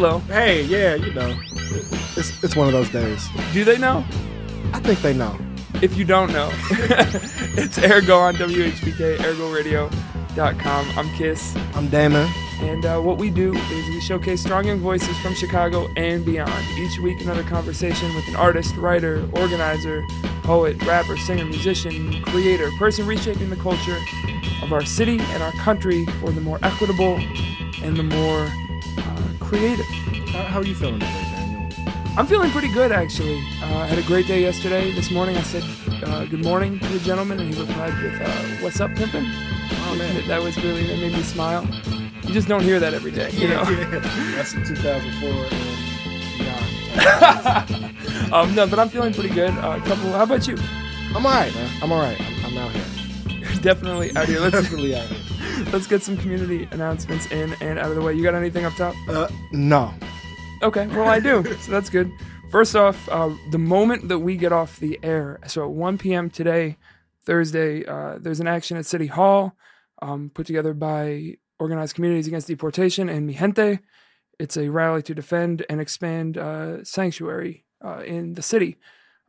Hello. Hey, yeah, you know, it's it's one of those days. Do they know? I think they know. If you don't know, it's Ergo on WHPK, ergoradio.com. I'm Kiss. I'm Damon. And uh, what we do is we showcase strong young voices from Chicago and beyond. Each week, another conversation with an artist, writer, organizer, poet, rapper, singer, musician, creator, person reshaping the culture of our city and our country for the more equitable and the more creative. How, how are you feeling today, Daniel? I'm feeling pretty good, actually. Uh, I had a great day yesterday. This morning, I said uh, good morning to the gentleman, and he replied with, uh, "What's up, pimpin'?" Oh man, That was really that made me smile. You just don't hear that every day, you know. that's in 2004 and beyond. um, no, but I'm feeling pretty good. Uh, a couple. How about you? I'm all right, man. I'm all right. I'm, I'm out here. Definitely out here. Let's Definitely out here. let's get some community announcements in and out of the way. You got anything up top? Uh, no. Okay, well I do, so that's good. First off, uh, the moment that we get off the air, so at 1 p.m. today, Thursday, uh, there's an action at City Hall, um, put together by Organized Communities Against Deportation and Mi Gente. It's a rally to defend and expand uh, sanctuary uh, in the city.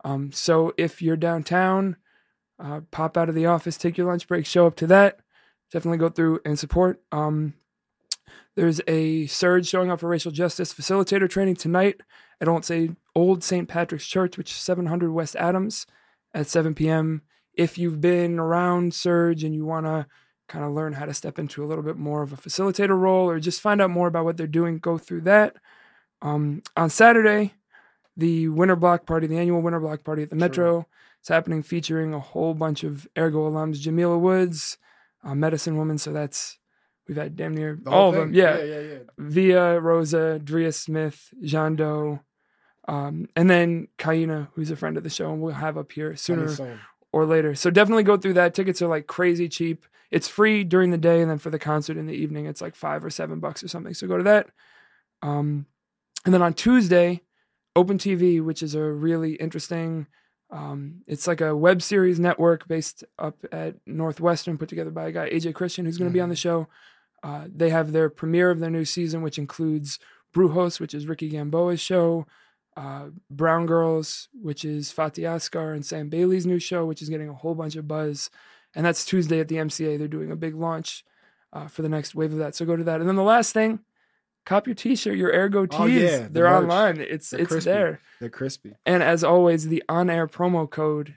Um, so if you're downtown, uh, pop out of the office, take your lunch break, show up to that. Definitely go through and support. Um, there's a SURJ showing up for racial justice facilitator training tonight at Old St. Old St. Patrick's Church, which is 700 West Adams at 7 p.m. If you've been around SURJ and you want to kind of learn how to step into a little bit more of a facilitator role or just find out more about what they're doing, go through that. Um, on Saturday, the Winter Block Party, the annual Winter Block Party at the Metro, is happening featuring a whole bunch of Ergo alums, Jamila Woods, uh, Medicine Woman. So that's, we've had damn near The all of them. Yeah. yeah, yeah, yeah. Via, Rosa, Drea Smith, Jean Deaux, um, and then Kaina, who's a friend of the show, and we'll have up here sooner soon. or later. So definitely go through that. Tickets are like crazy cheap. It's free during the day, and then for the concert in the evening, it's like five or seven bucks or something. So go to that. Um, and then on Tuesday, Open TV, which is a really interesting. Um, it's like a web series network based up at Northwestern, put together by a guy AJ Christian, who's going to be on the show. Uh, they have their premiere of their new season, which includes Brujos, which is Ricky Gamboa's show, uh, Brown Girls, which is Fatimah Asghar and Sam Bailey's new show, which is getting a whole bunch of buzz. And that's Tuesday at the MCA. They're doing a big launch uh, for the next wave of that. So go to that. And then the last thing, cop your T-shirt, your Ergo tees. Oh, yeah, the They're merch. online. It's They're it's crispy. there. They're crispy. And as always, the on-air promo code,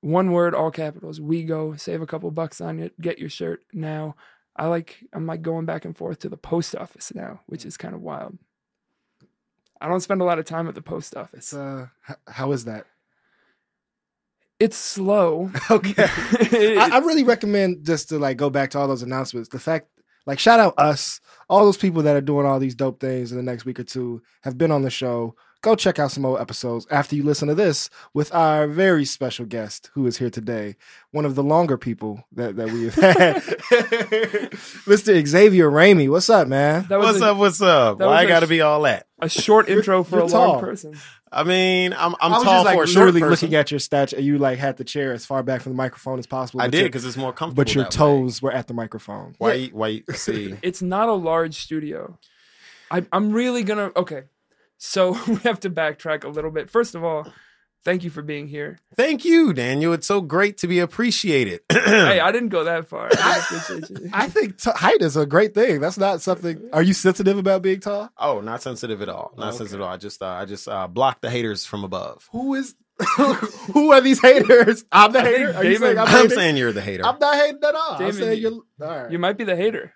one word, all capitals. We go save a couple bucks on it. Get your shirt now. I like. I'm like going back and forth to the post office now, which is kind of wild. I don't spend a lot of time at the post office. Uh, h- how is that? It's slow. Okay. I, I really recommend just to like go back to all those announcements. The fact, like, shout out us, all those people that are doing all these dope things in the next week or two have been on the show. Go check out some old episodes after you listen to this with our very special guest who is here today, one of the longer people that, that we have had, Mr. Xavier Ramey. What's up, man? that was What's a, up? What's up? that Why was I a got to sh- be all that? a short intro for You're a long person. I mean, I'm I'm I was tall just like for a short literally person. looking at your statue. You like had the chair as far back from the microphone as possible. I did because it's more comfortable. but your that way. toes were at the microphone. Why? you- Why? you- See, It's not a large studio. I, I'm really gonna. Okay, so we have to backtrack a little bit. First of all, thank you for being here. thank you, Daniel. It's so great to be appreciated. hey, I didn't go that far. I appreciate you. I think t- height is a great thing. That's not something. Are you sensitive about being tall? oh, not sensitive at all. Not Okay. sensitive at all. I just, uh, I just uh, block the haters from above. Who is? who are these haters? I'm the I hater. Are you saying I'm, I'm saying you're the hater. I'm not hating at all. I'm saying you- you're. All right. You might be the hater.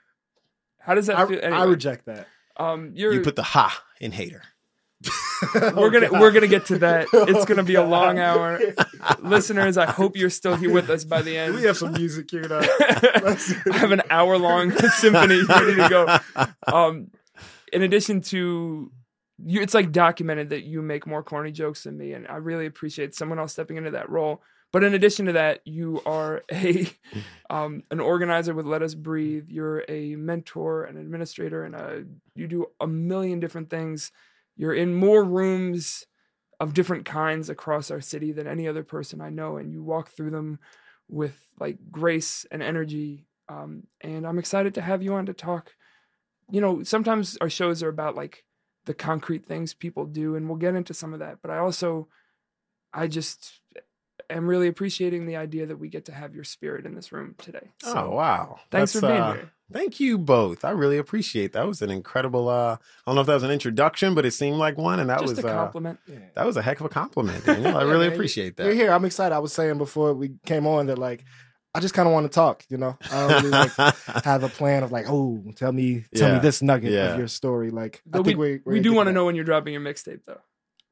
How does that I, feel? I reject that. um, you're. you put the ha in hater. we're gonna we're gonna get to that. It's gonna be a long hour, listeners. I hope you're still here with us by the end. We have some music queued up. I have an hour long symphony ready to go. Um, in addition to you, it's like documented that you make more corny jokes than me, and I really appreciate someone else stepping into that role. But in addition to that, you are a um, an organizer with Let Us Breathe. You're a mentor, an administrator, and a, you do a million different things. You're in more rooms of different kinds across our city than any other person I know, and you walk through them with like grace and energy. Um, and I'm excited to have you on to talk. You know, sometimes our shows are about like the concrete things people do, and we'll get into some of that. But I also, I just am really appreciating the idea that we get to have your spirit in this room today. oh wow! thanks That's, for being uh, here. Thank you both. I really appreciate that. was an incredible. uh I don't know if that was an introduction, but it seemed like one, and that Just was a uh, compliment. that was a heck of a compliment. Daniel. I Yeah, really man. appreciate that. You're here. I'm excited. I was saying before we came on that like I just kind of want to talk. You know, I don't really like have a plan of like, oh, tell me, tell Yeah. me this nugget Yeah. of your story. Like, I But think we we do want to know when you're dropping your mixtape, though.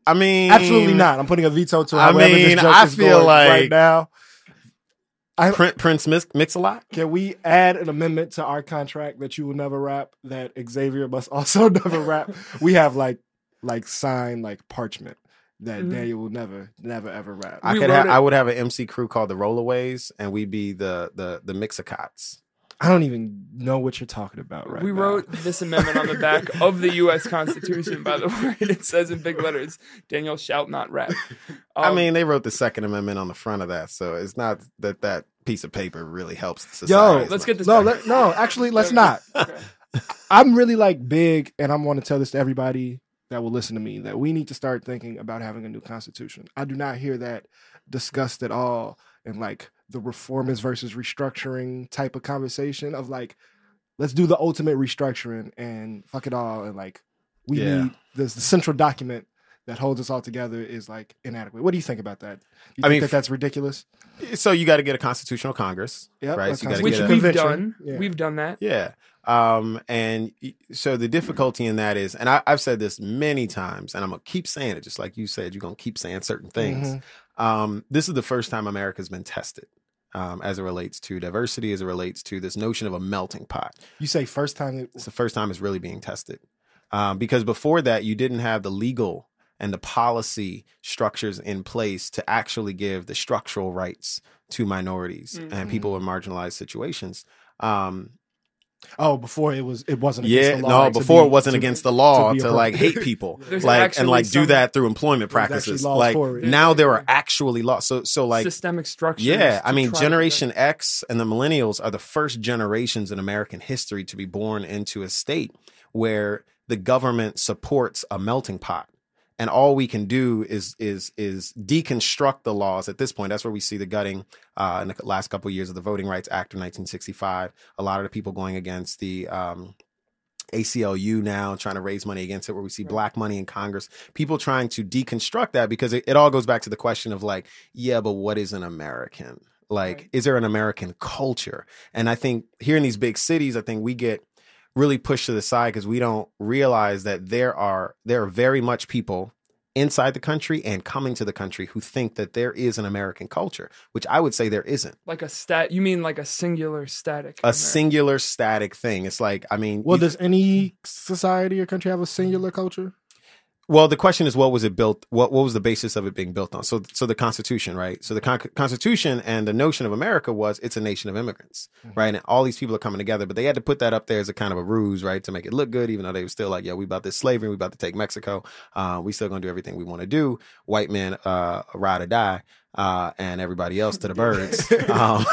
I mean, Absolutely not. I'm putting a veto to I however this mean, joke I is feel like- right now. Prin- Prince mix, mix a lot. Can we add an amendment to our contract that you will never rap? That Xavier must also never rap. We have like like sign like parchment that Mhm. Daniel will never never ever rap. I We could. wrote Ha- I would have an MC crew called the Rollaways, and we'd be the the the Mixicots. I don't even know what you're talking about right we now. wrote this amendment on the back of the U.S. Constitution. By the way, it says in big letters, "Daniel shall not rap." I Um, mean, they wrote the Second Amendment on the front of that, so it's not that that piece of paper really helps Yo, society. as let's much. get this. No, let, no, actually, let's not. Okay. I'm really like big, and I'm want to tell this to everybody that will listen to me that we need to start thinking about having a new constitution. I do not hear that discussed at all in like the reformist versus restructuring type of conversation of like, let's do the ultimate restructuring and fuck it all, and like we Yeah. need this the central document that holds us all together is like inadequate. What do you think about that? You I think mean, that that's ridiculous? So you got to get a constitutional Congress, Yep, right? a So you Which get a, we've Convention. done. Yeah. We've done that. Yeah. Um, and so the difficulty in that is, and I, I've said this many times, and I'm gonna keep saying it, just like you said, you're gonna keep saying certain things. Mhm. Um, this is the first time America's been tested. Um, as it relates to diversity, as it relates to this notion of a melting pot. You say first time it, It's the first time it's really being tested. Um, because before that, you didn't have the legal and the policy structures in place to actually give the structural rights to minorities Mhm. and people in marginalized situations. Um, Oh, before it was it wasn't against yeah, the law. no, to before be- it wasn't to- against the law be to, a- like hate people, like and actually like do that through employment practices. laws Like for it. now there are actually laws. So so like systemic structures. yeah, I mean Generation X and the millennials are the first generations in American history to be born into a state where the government supports a melting pot. And all we can do is is is deconstruct the laws at this point. That's where we see the gutting uh, in the last couple of years of the Voting Rights Act of 1965. A lot of the people going against the um, ACLU now, trying to raise money against it, where we see Right. black money in Congress. People trying to deconstruct that because it, it all goes back to the question of like, yeah, but what is an American? Like, Right. is there an American culture? And I think here in these big cities, I think we get really pushed to the side because we don't realize that there are there are very much people inside the country and coming to the country who think that there is an American culture, which I would say there isn't. like a stat. You mean like a singular static? A America. singular static thing. It's like, I mean, Well, you- does any society or country have a singular culture? Well, the question is, what was it built? What what was the basis of it being built on? So, so the Constitution, right? So the con- Constitution and the notion of America was it's a nation of immigrants, Mhm. right? And all these people are coming together, but they had to put that up there as a kind of a ruse, right, to make it look good, even though they were still like, yeah, we about this slavery, we about to take Mexico, uh, we still gonna do everything we want to do. White men, uh, ride or die. Uh, and everybody else to the birds. Um,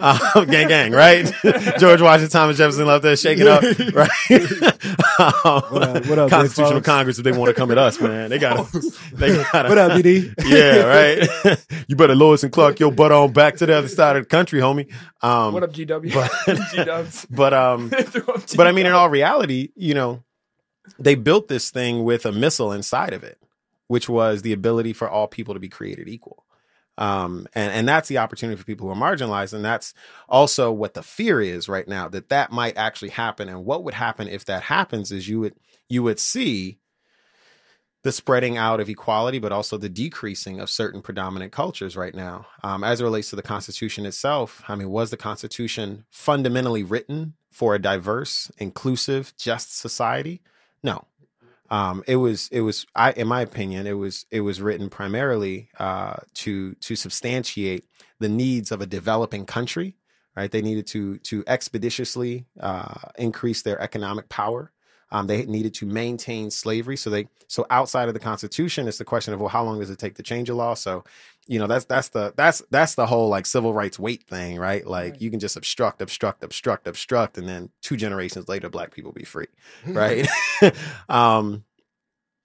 um, gang, gang, right? George Washington, Thomas Jefferson left there shaking up, right? um, What up- what up, Constitutional? Congress, if they want to come at us, man, they got to, they got What up, BD? yeah, right. you better Lewis and Clark your butt on back to the other side of the country, homie. Um, What up, GW? but- but um, but I mean, in all reality, you know, they built this thing with a missile inside of it, which was the ability for all people to be created equal. Um, and, and that's the opportunity for people who are marginalized. And that's also what the fear is right now that that might actually happen. And what would happen if that happens is you would, you would see the spreading out of equality, but also the decreasing of certain predominant cultures right now. Um, as it relates to the Constitution itself, I mean, was the Constitution fundamentally written for a diverse, inclusive, just society? No. Um, it was, it was, I, in my opinion, it was, it was written primarily uh, to to substantiate the needs of a developing country. Right, they needed to to expeditiously uh, increase their economic power. Um, they needed to maintain slavery. So they so outside of the Constitution, it's the question of well, how long does it take to change a law? So, you know, that's that's the that's that's the whole like civil rights weight thing, right? Like Right. you can just obstruct, obstruct, obstruct, obstruct, and then two generations later, black people be free, right? um,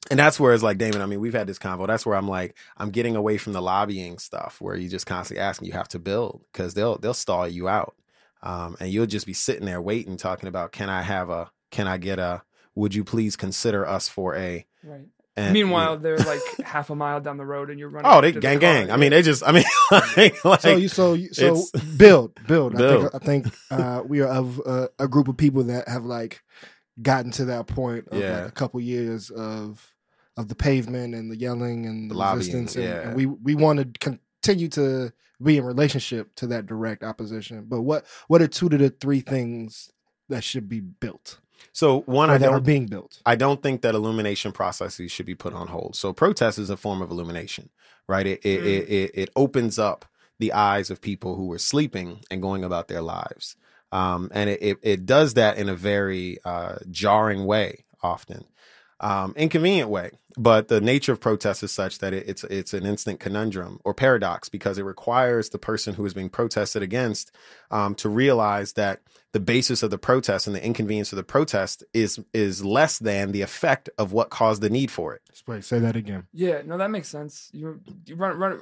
and that's where it's like, Damon, I mean, we've had this convo. That's where I'm like, I'm getting away from the lobbying stuff where you just constantly asking you have to build because they'll they'll stall you out. Um, and you'll just be sitting there waiting, talking about, can I have a, can I get a, would you please consider us for a, Right. and, Meanwhile, they're like half a mile down the road, and you're running. oh, they to the gang gang. I mean, they just, I mean, like, like So you so you, so it's- build build. I think I think uh, we are of uh, a group of people that have like gotten to that point of Yeah. like a couple years of of the pavement and the yelling and the, The lobbying, resistance, and, yeah. and we we want to continue to be in relationship to that direct opposition. But what what are two to the three things that should be built so one, or I that are being built? I don't think that illumination processes should be put on hold. So protest is a form of illumination, right? It it, Mm. it, it it opens up the eyes of people who were sleeping and going about their lives. Um, and it, it, it does that in a very uh, jarring way often. Um, inconvenient way, but the nature of protest is such that it, it's it's an instant conundrum or paradox because it requires the person who is being protested against um, to realize that the basis of the protest and the inconvenience of the protest is is less than the effect of what caused the need for it. Wait, say that again. Yeah, no, that makes sense. You, you run, run,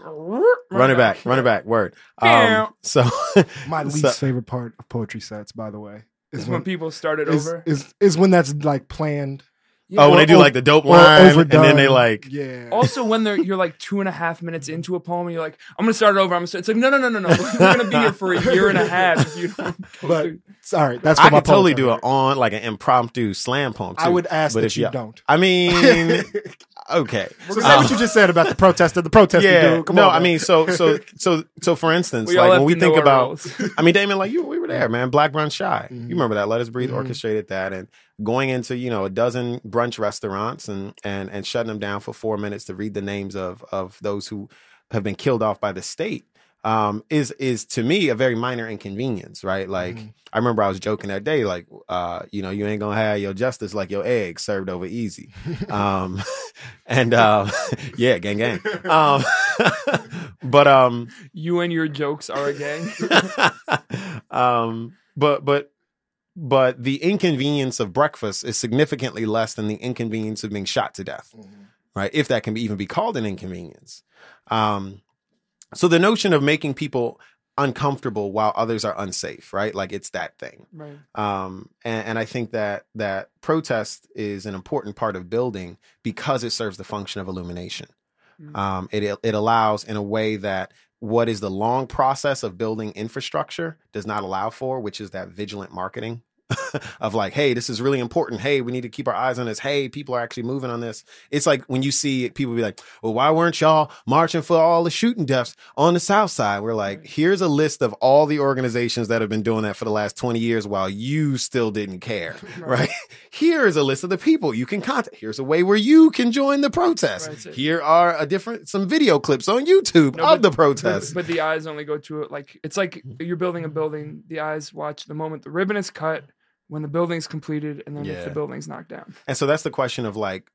Run, it back, run it back. Word. Um, so My least So- favorite part of poetry sets, by the way, Is when people started is, over. is is when that's like planned Yeah. oh, when they do like the dope or line, and then they like yeah. also, when they're you're like two and a half minutes into a poem, and you're like, "I'm gonna start it over." I'm gonna start. It's like, no, no, no, no, no. We're gonna be here for a year and a half if you don't. But Sorry, that's for I my could totally poetry. do it on like an impromptu slam poem. Too. I would ask but that if you you- don't. I mean, okay. So say Um, what you just said about the protester. The protester, yeah, dude. Come no, on, I mean, so so so so for instance, we like when we think about. I mean, Damon, like you, we were there, man. Black Brunch Shy. Mhm. You remember that? Let Us Breathe Mhm. orchestrated that, and going into you know a dozen brunch restaurants and and and shutting them down for four minutes to read the names of of those who have been killed off by the state. Um, is is to me a very minor inconvenience, right? Like Mhm. I remember I was joking that day, like, uh, you know, you ain't gonna have your justice like your eggs served over easy. Um, and uh, yeah, gang gang. Um, but um, you and your jokes are a gang. um, but but but the inconvenience of breakfast is significantly less than the inconvenience of being shot to death, Mhm. right? If that can be, even be called an inconvenience. Um, so the notion of making people uncomfortable while others are unsafe, right? Like it's that thing. right. Um, and, and I think that that protest is an important part of building because it serves the function of illumination. Mm. Um, it it allows in a way that what is the long process of building infrastructure does not allow for, which is that vigilant marketing of like, hey, this is really important. Hey, we need to keep our eyes on this. Hey, people are actually moving on this. It's like when you see people be like, well, why weren't y'all marching for all the shooting deaths on the South Side? We're like, Right. here's a list of all the organizations that have been doing that for the last 20 years while you still didn't care, right? Here's a list of the people you can contact. Here's a way where you can join the protest. Right, Here are a different, some video clips on YouTube No, of but- the But, protest. but the eyes only go to it like it's like mm-hmm. you're building a building. The eyes watch the moment the ribbon is cut, when the building's completed, and then if the building's knocked down. And so that's the question of like,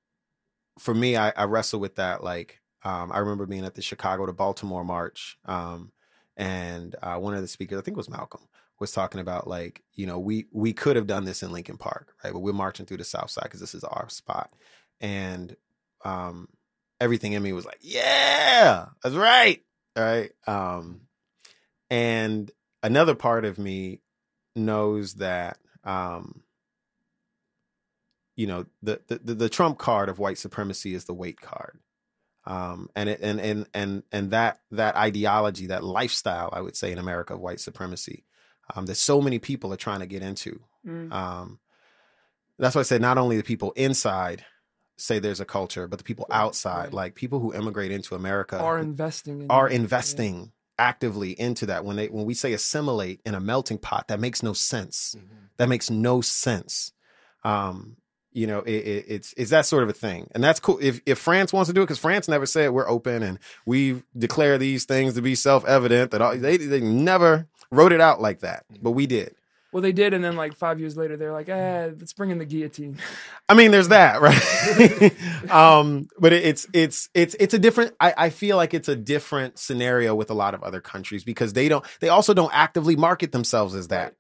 for me, I, I wrestle with that. Like, um, I remember being at the Chicago to Baltimore march, um, and uh, one of the speakers, I think it was Malcolm, was talking about like, you know, we we could have done this in Lincoln Park, right? But we're marching through the South Side because this is our spot, and um, everything in me was like, yeah, that's right, all right. Um, and another part of me knows that um you know the, the the trump card of white supremacy is the weight card um and it and and and and that that ideology that lifestyle i would say in america of white supremacy um that so many people are trying to get into Mm. um that's why i said not only the people inside say there's a culture but the people outside right. like people who immigrate into america are investing in are investing actively into that. When they when we say assimilate in a melting pot that makes no sense. That makes no sense. Um you know it, it, it's it's that sort of a thing. And that's cool. If if france wants to do it because france never said we're open and we declare these things to be self-evident that all, they, they never wrote it out like that but we did Well, they did, and then like five years later, they're like, "Eh, let's bring in the guillotine." I mean, there's that, right? um, but it, it's it's it's it's a different. I, I feel like it's a different scenario with a lot of other countries because they don't. They also don't actively market themselves as that.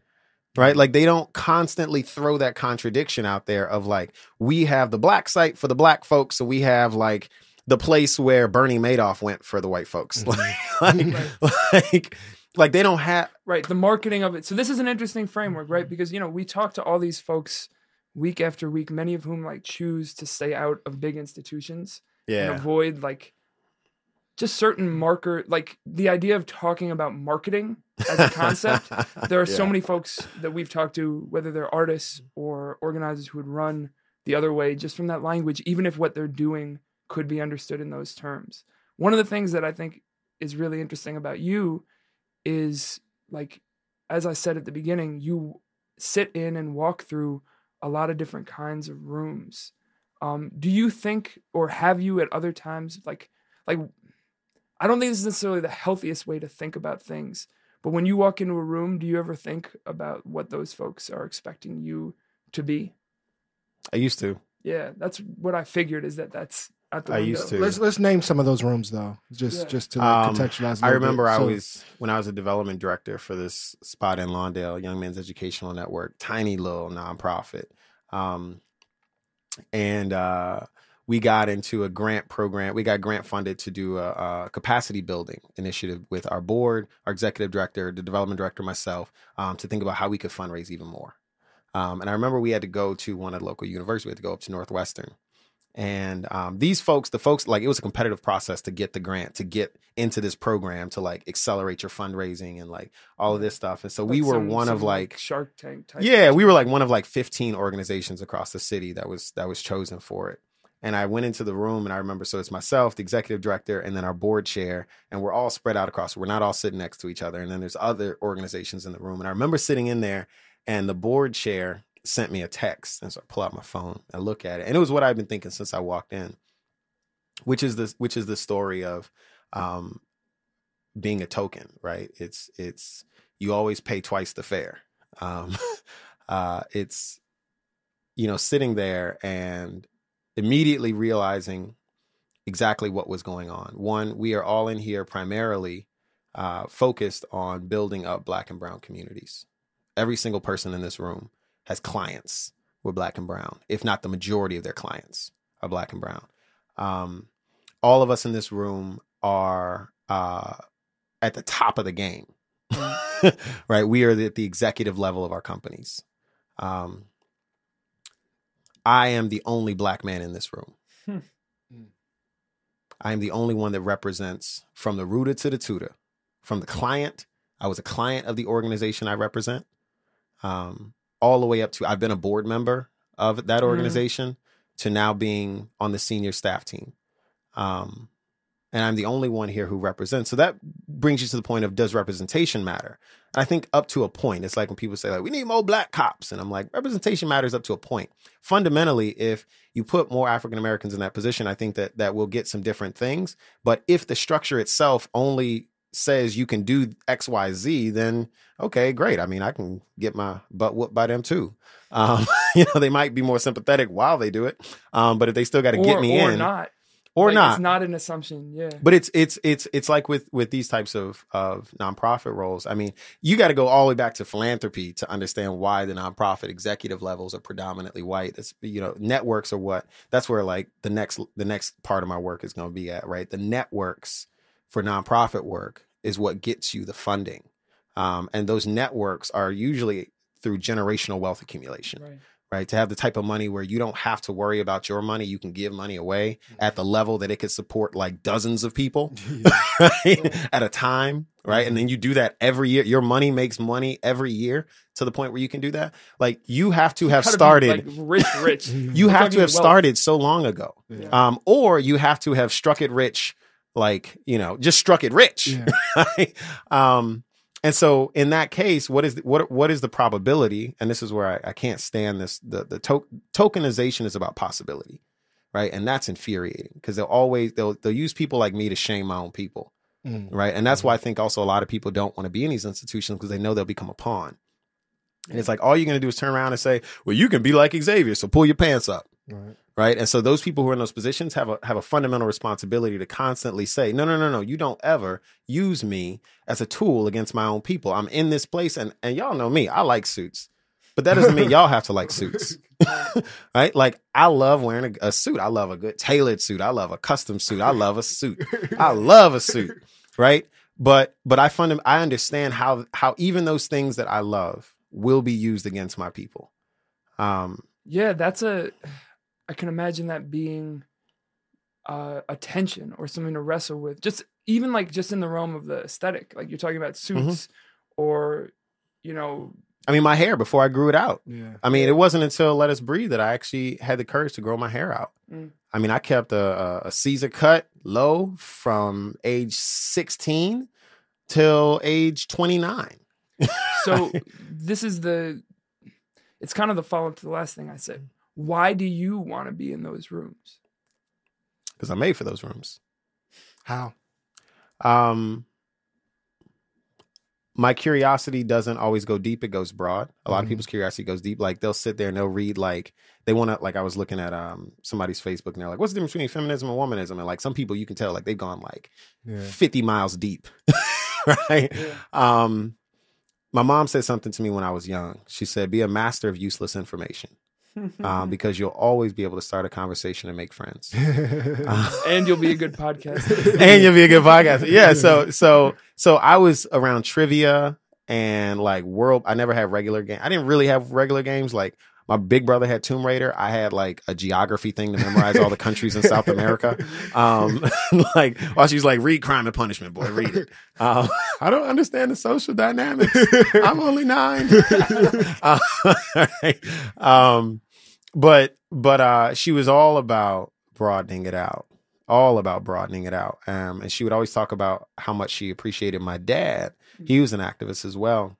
right? Like they don't constantly throw that contradiction out there of like, we have the black site for the black folks, so we have like the place where Bernie Madoff went for the white folks. Mhm. like, like, like, like they don't have right the marketing of it. So this is an interesting framework right? Because you know we talk to all these folks week after week many of whom like choose to stay out of big institutions yeah. and avoid like just certain marker like the idea of talking about marketing as a concept. There are so many folks that we've talked to whether they're artists or organizers who would run the other way just from that language even if what they're doing could be understood in those terms. One of the things that i think is really interesting about you is like as i said at the beginning you sit in and walk through a lot of different kinds of rooms um, do you think or have you at other times like like i don't think this is necessarily the healthiest way to think about things but when you walk into a room do you ever think about what those folks are expecting you to be I used to. yeah that's what i figured is that that's at the I window. used to. Let's let's name some of those rooms though, just Yeah. just to like, Um, contextualize. a I little remember bit. I So- was when I was a development director for this spot in Lawndale, Young Men's Educational Network, tiny little nonprofit, um, and uh, we got into a grant program. We got grant funded to do a, a capacity building initiative with our board, our executive director, the development director, myself, um, to think about how we could fundraise even more. Um, and I remember we had to go to one of the local universities. We had to go up to Northwestern. And um, these folks, the folks, like it was a competitive process to get the grant, to get into this program, to like accelerate your fundraising and like all of this stuff. And so we were some- one of some, like, shark tank type yeah, we were like one of like 15 organizations across the city that was that was chosen for it. And I went into the room and I remember so it's myself, the executive director, and then our board chair, and we're all spread out across. We're not all sitting next to each other. And then there's other organizations in the room. And I remember sitting in there and the board chair sent me a text. And so I pull out my phone and look at it. And it was what I've been thinking since I walked in, which is this which is the story of um being a token, right? It's it's you always pay twice the fare. Um uh it's you know sitting there and immediately realizing exactly what was going on. One, we are all in here primarily uh, focused on building up black and brown communities. Every single person in this room has clients were black and brown, if not the majority of their clients are black and brown. Um, all of us in this room are uh, at the top of the game, right? We are at the executive level of our companies. Um, I am the only black man in this room. Hmm. I am the only one that represents from the rooter to the tutor, from the client. I was a client of the organization I represent, um, all the way up to I've been a board member of that Mhm. organization to now being on the senior staff team. Um, and I'm the only one here who represents. So that brings you to the point of does representation matter? I think up to a point. It's like when people say like we need more black cops, and I'm like representation matters up to a point. Fundamentally, if you put more African Americans in that position, I think that that will get some different things. But if the structure itself only says you can do X, Y, Z, then okay, great. I mean, I can get my butt whooped by them too. Um, you know, they might be more sympathetic while they do it, um, but if they still got to get me in. or in, not or Like, not, it's not an assumption yeah but it's it's it's it's like with with these types of of nonprofit roles. I mean, you got to go all the way back to philanthropy to understand why the nonprofit executive levels are predominantly white. It's you know networks are what that's where like the next the next part of my work is going to be at. Right, the networks for nonprofit work is what gets you the funding, um, and those networks are usually through generational wealth accumulation right right? To have the type of money where you don't have to worry about your money, you can give money away at the level that it could support like dozens of people right? at a time, right? And then you do that every year. Your money makes money every year to the point where you can do that. Like you have to have started. like rich rich you have to have wealth. started so long ago, Yeah. um, or you have to have struck it rich, like you know, just struck it rich. Yeah. Um, and so in that case, what is the, what what is the probability? And this is where I, I can't stand this. The the to- tokenization is about possibility, right? And that's infuriating because they'll always they'll they'll use people like me to shame my own people, Mm. right? And that's why I think also a lot of people don't want to be in these institutions because they know they'll become a pawn. And it's like all you're gonna do is turn around and say, "Well, you can be like Xavier, so pull your pants up." Right. right. And so those people who are in those positions have a have a fundamental responsibility to constantly say, no, no, no, no, you don't ever use me as a tool against my own people. I'm in this place and and y'all know me. I like suits. But that doesn't mean y'all have to like suits. right? Like I love wearing a, a, suit. I love a good tailored suit. I love a custom suit. I love a suit. I love a suit. Right? But but I fund I understand how how even those things that I love will be used against my people. Um yeah, that's a I can imagine that being uh, a tension or something to wrestle with. Just even like just in the realm of the aesthetic, like you're talking about mm-hmm. suits mm-hmm. or you know. I mean, my hair before I grew it out. Yeah. I mean, it wasn't until Let Us Breathe that I actually had the courage to grow my hair out. Mm. I mean, I kept a, a Caesar cut low from age 16 till age 29. so this is the, it's kind of the follow up to the last thing I said why do you want to be in those rooms? Because I'm made for those rooms. How? Um, my curiosity doesn't always go deep; it goes broad. A lot mm-hmm. of people's curiosity goes deep. Like they'll sit there and they'll read like they want to. Like I was looking at um somebody's Facebook and they're like, "What's the difference between feminism and womanism?" And like some people, you can tell like they've gone like yeah. fifty miles deep, right? Yeah. Um, my mom said something to me when I was young. She said, "Be a master of useless information." Um, because you'll always be able to start a conversation and make friends. uh, and you'll be a good podcast. and you'll be a good podcast. Yeah. So so so I was around trivia and like world. I never had regular game. I didn't really have regular games like. My big brother had Tomb Raider. I had like a geography thing to memorize all the countries in South America. Um, like while she's like, read Crime and Punishment, boy, read it. Um, I don't understand the social dynamics. I'm only nine. uh, um, but but uh, she was all about broadening it out, all about broadening it out. Um, and she would always talk about how much she appreciated my dad. He was an activist as well.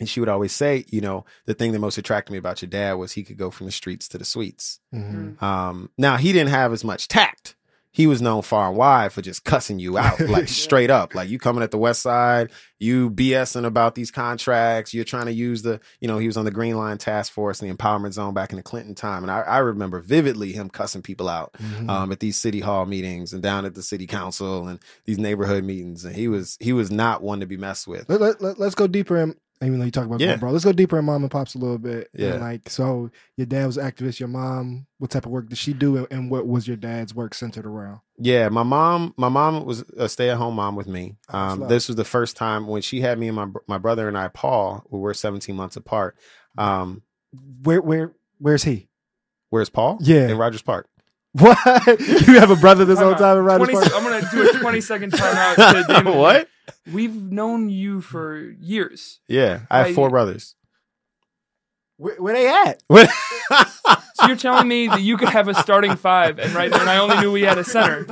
And she would always say, you know, the thing that most attracted me about your dad was he could go from the streets to the suites. Mm-hmm. Um, now he didn't have as much tact he was known far and wide for just cussing you out, like straight up. Like you coming at the West Side, you BSing about these contracts. You're trying to use the, you know, he was on the Green Line Task Force, in the Empowerment Zone back in the Clinton time, and I, I remember vividly him cussing people out mm-hmm. um, at these city hall meetings and down at the city council and these neighborhood meetings. And he was he was not one to be messed with. Let, us let, go deeper in even though you talk about yeah. bro. Let's go deeper in mom and pops a little bit. Yeah. And like, so your dad was activist. Your mom, what type of work did she do, and what was your dad's work centered around? Yeah, my mom, my mom was a stay at home mom with me. Um, this was the first time when she had me and my my brother and I, Paul, who were 17 months apart. Um, where where where's he? Where's Paul? Yeah, in Rogers Park. What? you have a brother this whole time in Rogers 20, Park? I'm gonna do a 20 second timeout. what? We've known you for years. Yeah, I have four brothers. Where, where they at? so you're telling me that you could have a starting five, and right, and I only knew we had a center.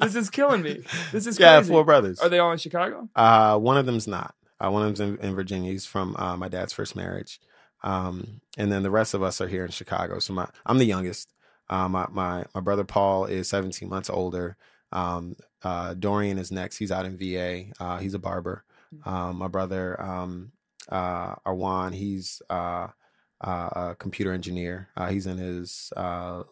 This is killing me. This is crazy. yeah, four brothers. Are they all in Chicago? Uh, one of them's not. Uh, one of them's in, in Virginia. He's from uh, my dad's first marriage, um, and then the rest of us are here in Chicago. So my, I'm the youngest. Uh, my my my brother Paul is 17 months older. Um, uh, Dorian is next. He's out in VA. Uh, he's a barber. Mm. Um, my brother um, uh, Arwan, he's uh, uh, a computer engineer. Uh, he's in his uh,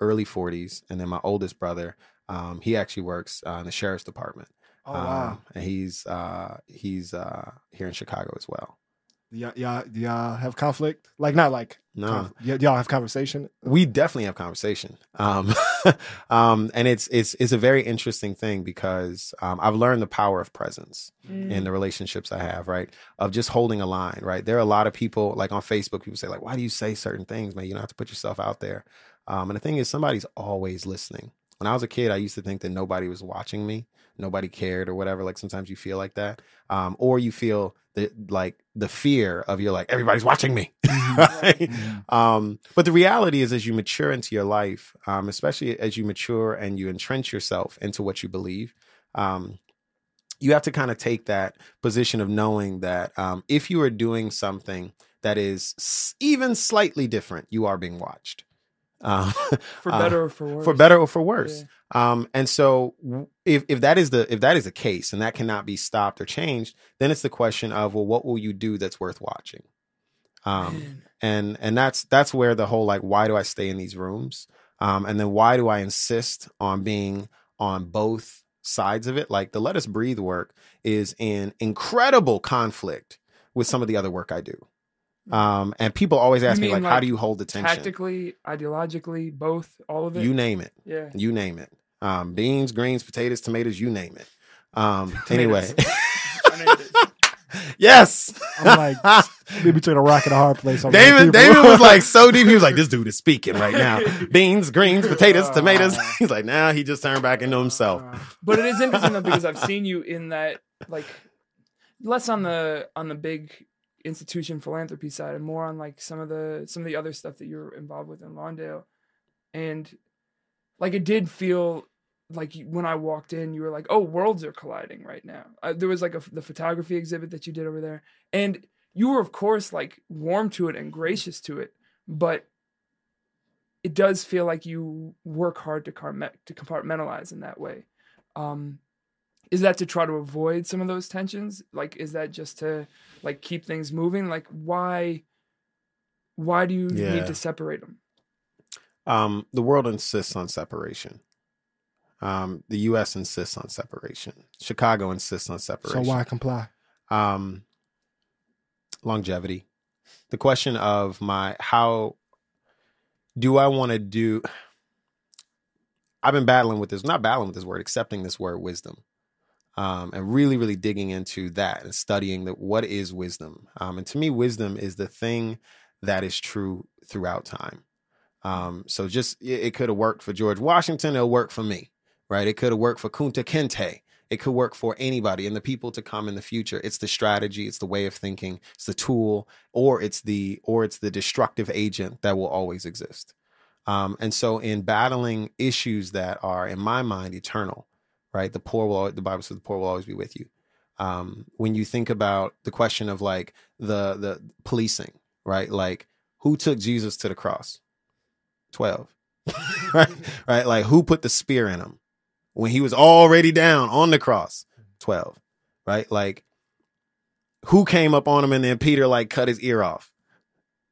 early 40s. And then my oldest brother, um, he actually works uh, in the sheriff's department. Oh wow! Um, and he's uh, he's uh, here in Chicago as well. Y'all, y'all, y'all have conflict? Like not like no. Conf- y- y'all have conversation? We definitely have conversation. Um, um, and it's it's it's a very interesting thing because um, I've learned the power of presence mm. in the relationships I have. Right, of just holding a line. Right, there are a lot of people like on Facebook. People say like, "Why do you say certain things, man? You don't have to put yourself out there." Um, and the thing is, somebody's always listening. When I was a kid, I used to think that nobody was watching me, nobody cared, or whatever. Like sometimes you feel like that, um, or you feel the like the fear of you're like everybody's watching me mm-hmm. right? mm-hmm. um, but the reality is as you mature into your life um, especially as you mature and you entrench yourself into what you believe um, you have to kind of take that position of knowing that um, if you are doing something that is even slightly different you are being watched uh, for better uh, or for worse. For better or for worse. Yeah. Um, and so if, if that is the if that is the case and that cannot be stopped or changed, then it's the question of well, what will you do that's worth watching? Um, and and that's that's where the whole like why do I stay in these rooms? Um, and then why do I insist on being on both sides of it? Like the Let Us Breathe work is in incredible conflict with some of the other work I do. Um, and people always ask me like, like, how do you hold the tension? Tactically, ideologically, both, all of it. You name it. Yeah. You name it. Um, beans, greens, potatoes, tomatoes, you name it. Um, anyway. yes. I'm like, maybe between a rock and a hard place. I'm David, David was like so deep. He was like, this dude is speaking right now. Beans, greens, potatoes, tomatoes. He's like, now nah, he just turned back into himself. But it is interesting though because I've seen you in that like less on the on the big institution philanthropy side and more on like some of the some of the other stuff that you're involved with in Lawndale. And like it did feel like when I walked in, you were like, "Oh, worlds are colliding right now." Uh, there was like a, the photography exhibit that you did over there, and you were, of course, like warm to it and gracious to it, but it does feel like you work hard to, car- to compartmentalize in that way. Um, is that to try to avoid some of those tensions? Like, is that just to like keep things moving? Like, why? Why do you yeah. need to separate them? Um, the world insists on separation. Um, the U.S. insists on separation. Chicago insists on separation. So why comply? Um, longevity. The question of my how do I want to do? I've been battling with this, not battling with this word, accepting this word wisdom, um, and really, really digging into that and studying that what is wisdom. Um, and to me, wisdom is the thing that is true throughout time. Um, so just it, it could have worked for George Washington, it'll work for me right? It could have worked for Kunta Kinte. It could work for anybody and the people to come in the future. It's the strategy, it's the way of thinking, it's the tool, or it's the or it's the destructive agent that will always exist. Um, and so, in battling issues that are, in my mind, eternal, right? The poor will, the Bible says, the poor will always be with you. Um, when you think about the question of like the the policing, right? Like, who took Jesus to the cross? Twelve, right? Right? Like, who put the spear in him? when he was already down on the cross. 12, right? Like, who came up on him and then Peter like cut his ear off?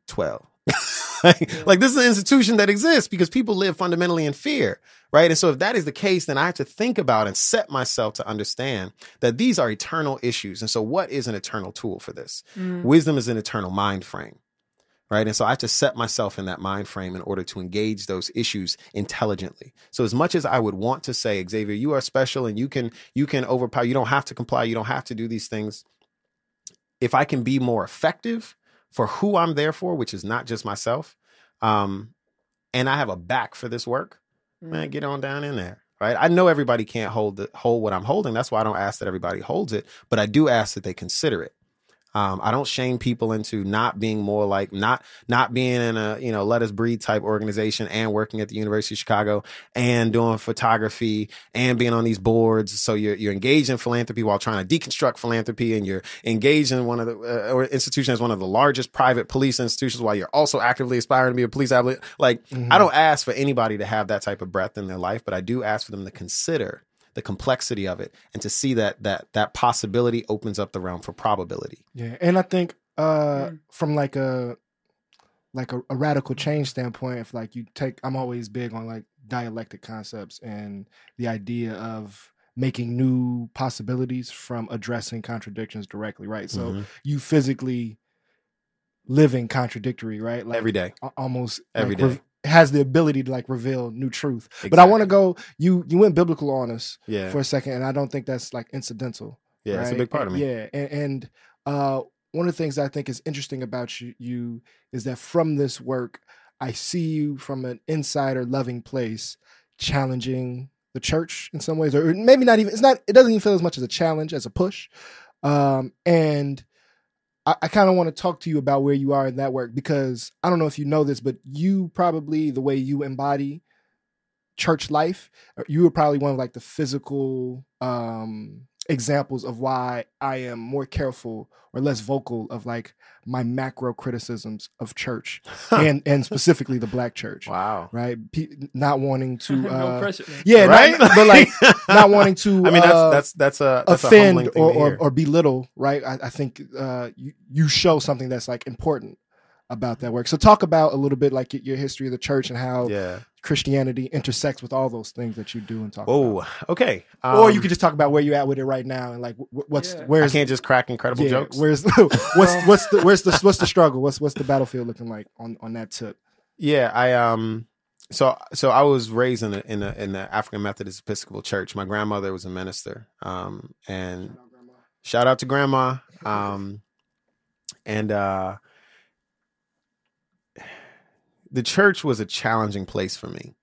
12. like, yeah. like, this is an institution that exists because people live fundamentally in fear, right? And so if that is the case, then I have to think about and set myself to understand that these are eternal issues. And so what is an eternal tool for this? Mm. Wisdom is an eternal mind frame right and so i have to set myself in that mind frame in order to engage those issues intelligently so as much as i would want to say xavier you are special and you can you can overpower you don't have to comply you don't have to do these things if i can be more effective for who i'm there for which is not just myself um and i have a back for this work man get on down in there right? I know everybody can't hold the hold what i'm holding. That's why i don't ask that everybody holds it but i do ask that they consider it um, I don't shame people into not being more like not not being in a you know let us breathe type organization and working at the University of Chicago and doing photography and being on these boards. So you're you're engaged in philanthropy while trying to deconstruct philanthropy, and you're engaged in one of the uh, or institution as one of the largest private police institutions while you're also actively aspiring to be a police advocate. Like mm-hmm. I don't ask for anybody to have that type of breadth in their life, but I do ask for them to consider the complexity of it and to see that that that possibility opens up the realm for probability. Yeah and i think uh mm. from like a like a, a, radical change standpoint if like you take i'm always big on like dialectic concepts and the idea of making new possibilities from addressing contradictions directly right? So mm-hmm. you physically living contradictory right? Like every day. almost every like, day has the ability to like reveal new truth. Exactly. But I want to go. You you went biblical on us yeah. for a second, and I don't think that's like incidental. Yeah, right? it's a big part of me. Yeah, and, and uh, one of the things I think is interesting about you, you is that from this work, I see you from an insider loving place, challenging the church in some ways, or maybe not even. It's not. It doesn't even feel as much as a challenge as a push. Um, and I, I kind of want to talk to you about where you are in that work because I don't know if you know this, but you probably the way you embody church life, uh, you were probably one of like the physical um examples of why I am more careful or less vocal of like my macro criticisms of church and and specifically the black church. Wow. Right? P- not wanting to uh, no pressure, Yeah, right? Not, but like not wanting to I mean that's uh, that's that's a that's offend a or, or, or belittle, right? I, I think uh you, you show something that's like important about that work. So talk about a little bit like your history of the church and how Yeah. Christianity intersects with all those things that you do and talk about. Oh, about. okay. or you Um, could just talk about where you're at with it right now and like what's Yeah. I where's can't just crack incredible yeah, jokes. where's what's what's the where's the what's the struggle? What's what's the battlefield looking like on on that tip? Yeah, I um so so I was raised in a, in a, in the African Methodist Episcopal Church. My grandmother was a minister. Um and shout out to grandma. Um and uh the church was a challenging place for me.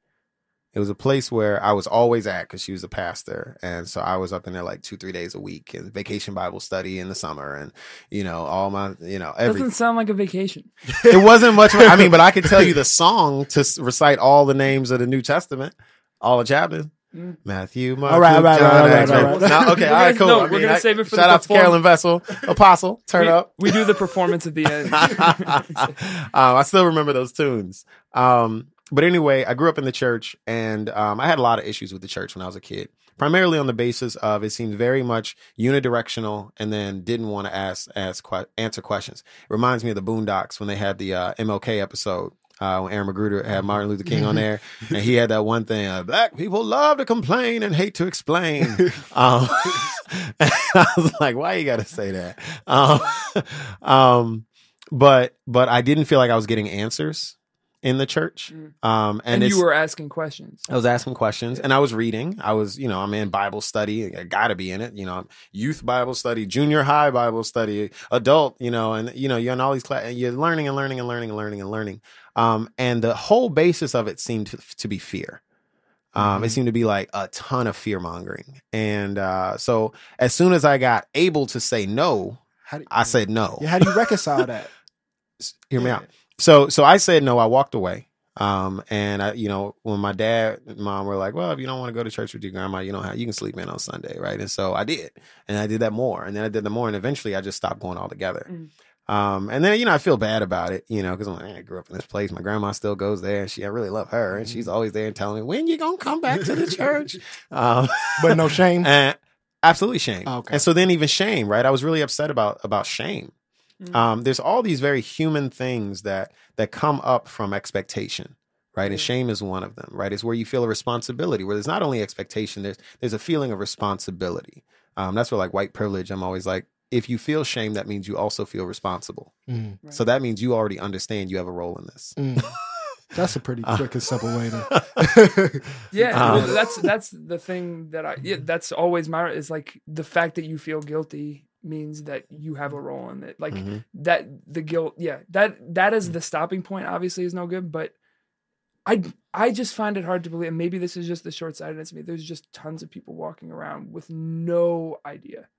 It was a place where I was always at because she was a pastor, and so I was up in there like two, three days a week, and vacation Bible study in the summer, and you know all my, you know, every Doesn't sound like a vacation. it wasn't much. I mean, but I could tell you the song to recite all the names of the New Testament, all the chapters. Matthew, Mark, All right, all Luke, right, John, all right, Acts, all right, right? all right. Now, okay, all right, cool. no, I we're mean, gonna I- save it for shout the out to Carolyn Vessel, Apostle, turn we, up. we do the performance at the end. um, I still remember those tunes. Um, but anyway, I grew up in the church, and um, I had a lot of issues with the church when I was a kid. Primarily on the basis of it seemed very much unidirectional, and then didn't want to ask ask que- answer questions. It reminds me of the Boondocks when they had the uh, MLK episode. Uh, when Aaron McGruder had Martin Luther King on there, and he had that one thing: uh, "Black people love to complain and hate to explain." um, I was like, "Why you got to say that?" Um, um, but but I didn't feel like I was getting answers in the church. Mm. Um, and and you were asking questions. I was asking questions and I was reading. I was, you know, I'm in Bible study. I got to be in it. You know, youth Bible study, junior high Bible study, adult. You know, and you know, you're in all these classes. You're learning and learning and learning and learning and learning. Um, and the whole basis of it seemed to, to be fear. Um, it Mhm. seemed to be like a ton of fear mongering. And uh, so as soon as I got able to say no, How do, I said no. yeah, how do you reconcile that? Hear me out. So so I said no. I walked away. Um, and I, you know, when my dad and mom were like, well, if you don't want to go to church with your grandma, you know how you can sleep in on Sunday, right? And so I did, and I did that more, and then I did the more, and eventually I just stopped going altogether. Mm. Um, and then you know I feel bad about it, you know, because I'm like, I grew up in this place. My grandma still goes there, and she I really love her, and she's always there and telling me when you gonna come back to the church. Um, But no shame. and absolutely shame. Okay. And so then even shame, right? I was really upset about about shame. Mm. Um, there's all these very human things that that come up from expectation, right? And shame is one of them, right? It's where you feel a responsibility, where there's not only expectation, there's there's a feeling of responsibility. Um, that's where like white privilege, I'm always like, if you feel shame, that means you also feel responsible. Mm, Right. So that means you already understand you have a role in this. mm. That's a pretty Uh. quick and simple way to. Yeah, Um, that's that's the thing that I yeah, that's always my is like the fact that you feel guilty means that you have a role in it. Like Mhm. that the guilt, yeah, that that is the stopping point. Obviously, is no good, but I I just find it hard to believe. And maybe this is just the short sightedness of me. There's just tons of people walking around with no idea.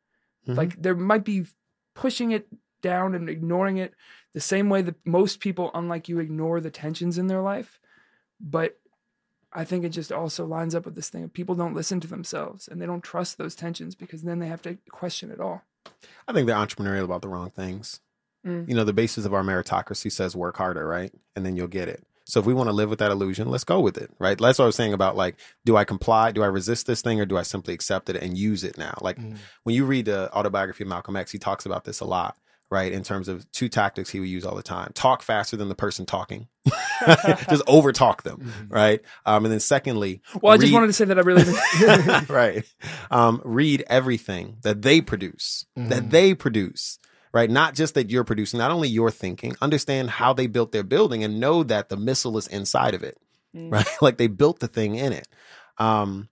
Mhm. Like there might be pushing it down and ignoring it the same way that most people, unlike you, ignore the tensions in their life. But I think it just also lines up with this thing of people don't listen to themselves and they don't trust those tensions because then they have to question it all. I think they're entrepreneurial about the wrong things. Mm. You know, the basis of our meritocracy says work harder, right? And then you'll get it. So if we want to live with that illusion, let's go with it, right? That's what I was saying about like, do I comply? Do I resist this thing or do I simply accept it and use it now? Like Mm. when you read the autobiography of Malcolm X, he talks about this a lot, right? In terms of two tactics he would use all the time. Talk faster than the person talking. Just over talk them, Mhm. right? Um, and then secondly, Well, I just wanted to say that I really right. Um, read everything that they produce, that Mhm. they produce, right? Not just that you're producing, not only your thinking, understand how they built their building and know that the missile is inside of it, Mm. right? like they built the thing in it. Um,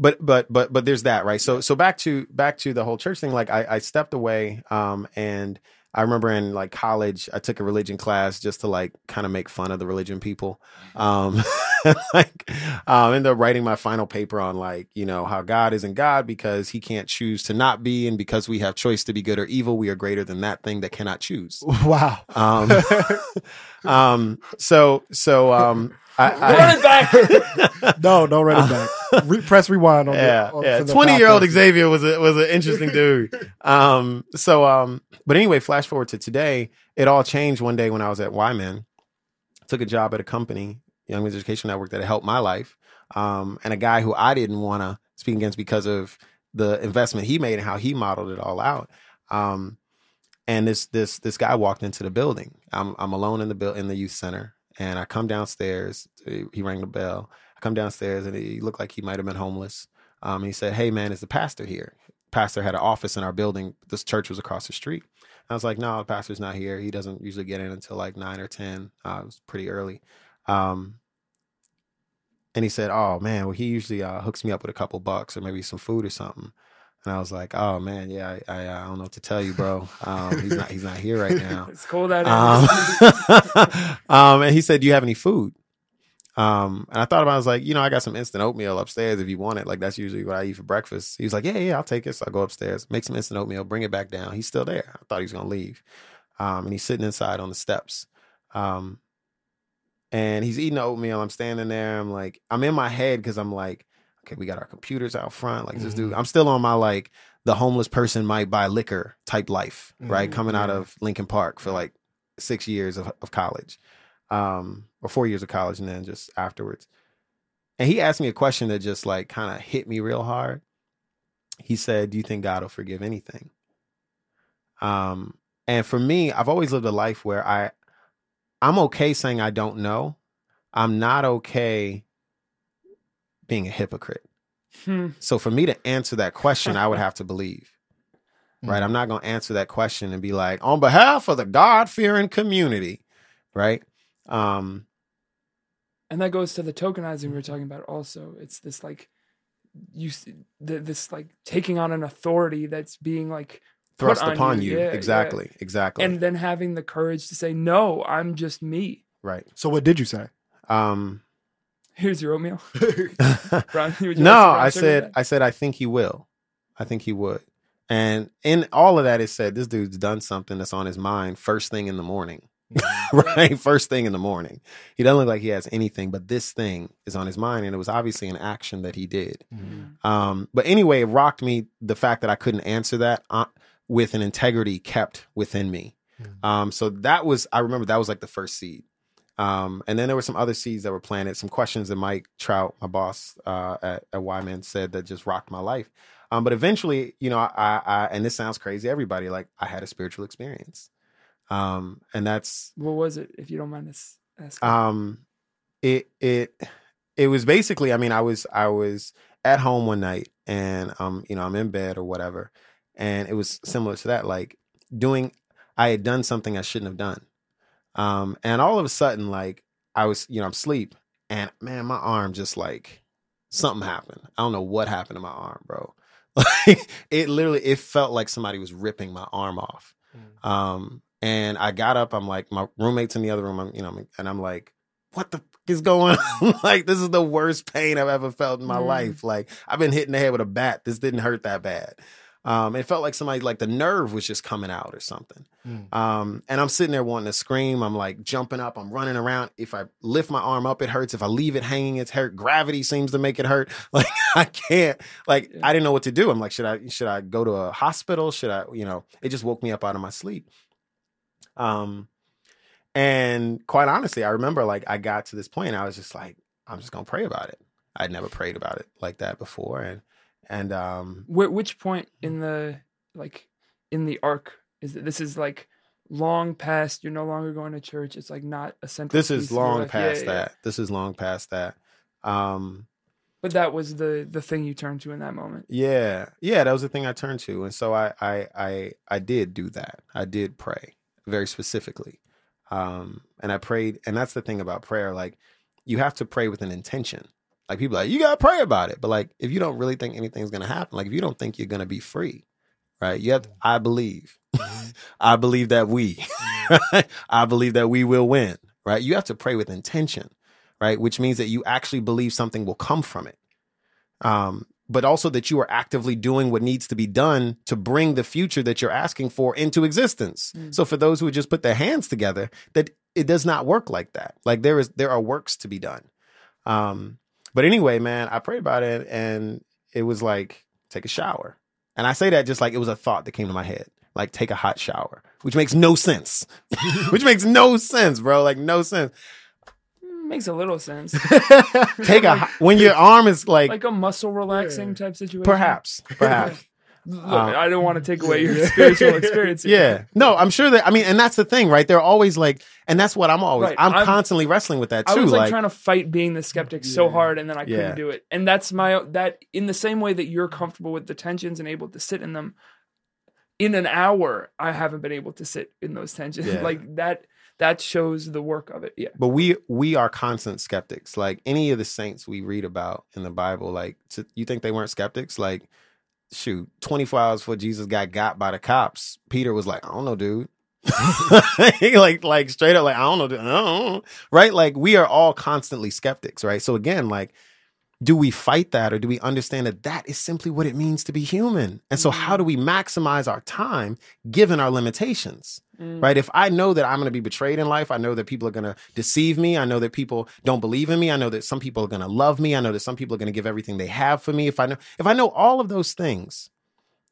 but, but, but, but there's that, right? So, so back to, back to the whole church thing, like I, I stepped away, um, and I remember in like college, I took a religion class just to like kind of make fun of the religion people. Um, like, um, ended up writing my final paper on like, you know, how God isn't God because he can't choose to not be. And because we have choice to be good or evil, we are greater than that thing that cannot choose. Wow. Um, um, so, so, um, I, Run it back. No, don't run it back. Re- press rewind on yeah, the, on, yeah. Twenty year old. Xavier was a was an interesting dude. Um, so um, but anyway, flash forward to today. It all changed one day when I was at YMEN. Took a job at a company, Young Men's Education Network, that helped my life. Um, and a guy who I didn't want to speak against because of the investment he made and how he modeled it all out. Um, and this this this guy walked into the building. I'm I'm alone in the bill in the youth center, and I come downstairs. He rang the bell. I come downstairs, and he looked like he might have been homeless. Um, he said, "Hey man, is the pastor here?" Pastor had an office in our building. This church was across the street. I was like, "No, the pastor's not here. He doesn't usually get in until like nine or ten. Uh, it was pretty early." Um, and he said, "Oh man, well he usually uh, hooks me up with a couple bucks or maybe some food or something." And I was like, "Oh man, yeah, I, I, I don't know what to tell you, bro. Um, he's not he's not here right now. it's cold out. Um, um, and he said, "Do you have any food?" Um, and I thought about, it, I was like, you know, I got some instant oatmeal upstairs if you want it. Like that's usually what I eat for breakfast. He was like, yeah, yeah, I'll take it. So I go upstairs, make some instant oatmeal, bring it back down. He's still there. I thought he was gonna leave. Um, and he's sitting inside on the steps. Um, and he's eating the oatmeal. I'm standing there. I'm like, I'm in my head because I'm like, okay, we got our computers out front. Like this dude, mm-hmm. I'm still on my like the homeless person might buy liquor type life, mm-hmm. right? Coming out of Lincoln Park for like six years of, of college um, or four years of college, and then just afterwards. And he asked me a question that just like kind of hit me real hard. He said, "Do you think God will forgive anything?" Um, and for me, I've always lived a life where I, I'm okay saying I don't know. I'm not okay being a hypocrite. Hmm. So for me to answer that question, I would have to believe. Right? Mm-hmm. I'm not going to answer that question and be like, on behalf of the God fearing community, right? Um, and that goes to the tokenizing we were talking about. Also, it's this like you this like taking on an authority that's being like thrust upon you. you. Yeah, exactly, yeah. exactly. And then having the courage to say, "No, I'm just me." Right. So, what did you say? Um, Here's your oatmeal. Brian, no, I said, I said, I think he will. I think he would. And in all of that, it said this dude's done something that's on his mind first thing in the morning. right? First thing in the morning. He doesn't look like he has anything, but this thing is on his mind. And it was obviously an action that he did. Mm-hmm. Um, but anyway, it rocked me the fact that I couldn't answer that uh, with an integrity kept within me. Mm-hmm. Um, so that was, I remember that was like the first seed. Um, and then there were some other seeds that were planted, some questions that Mike Trout, my boss uh, at, at YMEN, said that just rocked my life. Um, but eventually, you know, I, I, and this sounds crazy, everybody, like I had a spiritual experience. Um, and that's what was it, if you don't mind us asking? Um, it it it was basically, I mean, I was I was at home one night, and um, you know, I'm in bed or whatever, and it was similar to that, like doing. I had done something I shouldn't have done, um, and all of a sudden, like I was, you know, I'm asleep, and man, my arm just like something happened. I don't know what happened to my arm, bro. Like it literally, it felt like somebody was ripping my arm off. Mm. Um, and I got up. I'm like, my roommate's in the other room. I'm, you know, and I'm like, what the is going on? like, this is the worst pain I've ever felt in my mm. life. Like, I've been hitting the head with a bat. This didn't hurt that bad. Um, it felt like somebody, like the nerve was just coming out or something. Mm. Um, and I'm sitting there wanting to scream. I'm like jumping up. I'm running around. If I lift my arm up, it hurts. If I leave it hanging, it's hurt. Gravity seems to make it hurt. Like I can't. Like I didn't know what to do. I'm like, should I? Should I go to a hospital? Should I? You know, it just woke me up out of my sleep. Um, and quite honestly, I remember like I got to this point, I was just like, I'm just gonna pray about it. I'd never prayed about it like that before, and and um, Wh- which point in the like in the arc is that this is like long past you're no longer going to church it's like not a central this is long past yeah, that yeah. this is long past that um but that was the the thing you turned to in that moment yeah yeah that was the thing i turned to and so i i i, I did do that i did pray very specifically. Um, and I prayed, and that's the thing about prayer. Like, you have to pray with an intention. Like people like, you gotta pray about it. But like, if you don't really think anything's gonna happen, like if you don't think you're gonna be free, right? You have to, I believe. Mm-hmm. I believe that we, mm-hmm. I believe that we will win, right? You have to pray with intention, right? Which means that you actually believe something will come from it. Um, but also that you are actively doing what needs to be done to bring the future that you're asking for into existence. Mm. So for those who just put their hands together, that it does not work like that. Like there is there are works to be done. Um, but anyway, man, I prayed about it and it was like take a shower. And I say that just like it was a thought that came to my head. Like take a hot shower, which makes no sense. which makes no sense, bro. Like no sense. Makes a little sense. Take a when your arm is like like a muscle relaxing type situation. Perhaps, perhaps. Look, I don't want to take away your spiritual experience. Yeah. No, I'm sure that I mean, and that's the thing, right? They're always like, and that's what I'm always Right. I'm, I'm- constantly wrestling with that too. I was like, like trying to fight being the skeptic so hard, and then I couldn't Yeah. do it. And that's my that in the same way that you're comfortable with the tensions and able to sit in them. In an hour, I haven't been able to sit in those tensions. Yeah. like that. That shows the work of it. Yeah. but we we are constant skeptics. Like any of the saints we read about in the Bible, like to, you think they weren't skeptics? Like, shoot, 24 hours before Jesus got got by the cops, Peter was like, I don't know, dude. like like straight up like I don't know, dude. I don't know. right? Like we are all constantly skeptics, right? So again, like do we fight that or do we understand that that is simply what it means to be human? And so how do we maximize our time given our limitations? Mm. right? If I know that I'm going to be betrayed in life, I know that people are going to deceive me. I know that people don't believe in me. I know that some people are going to love me. I know that some people are going to give everything they have for me. If I know, if I know all of those things,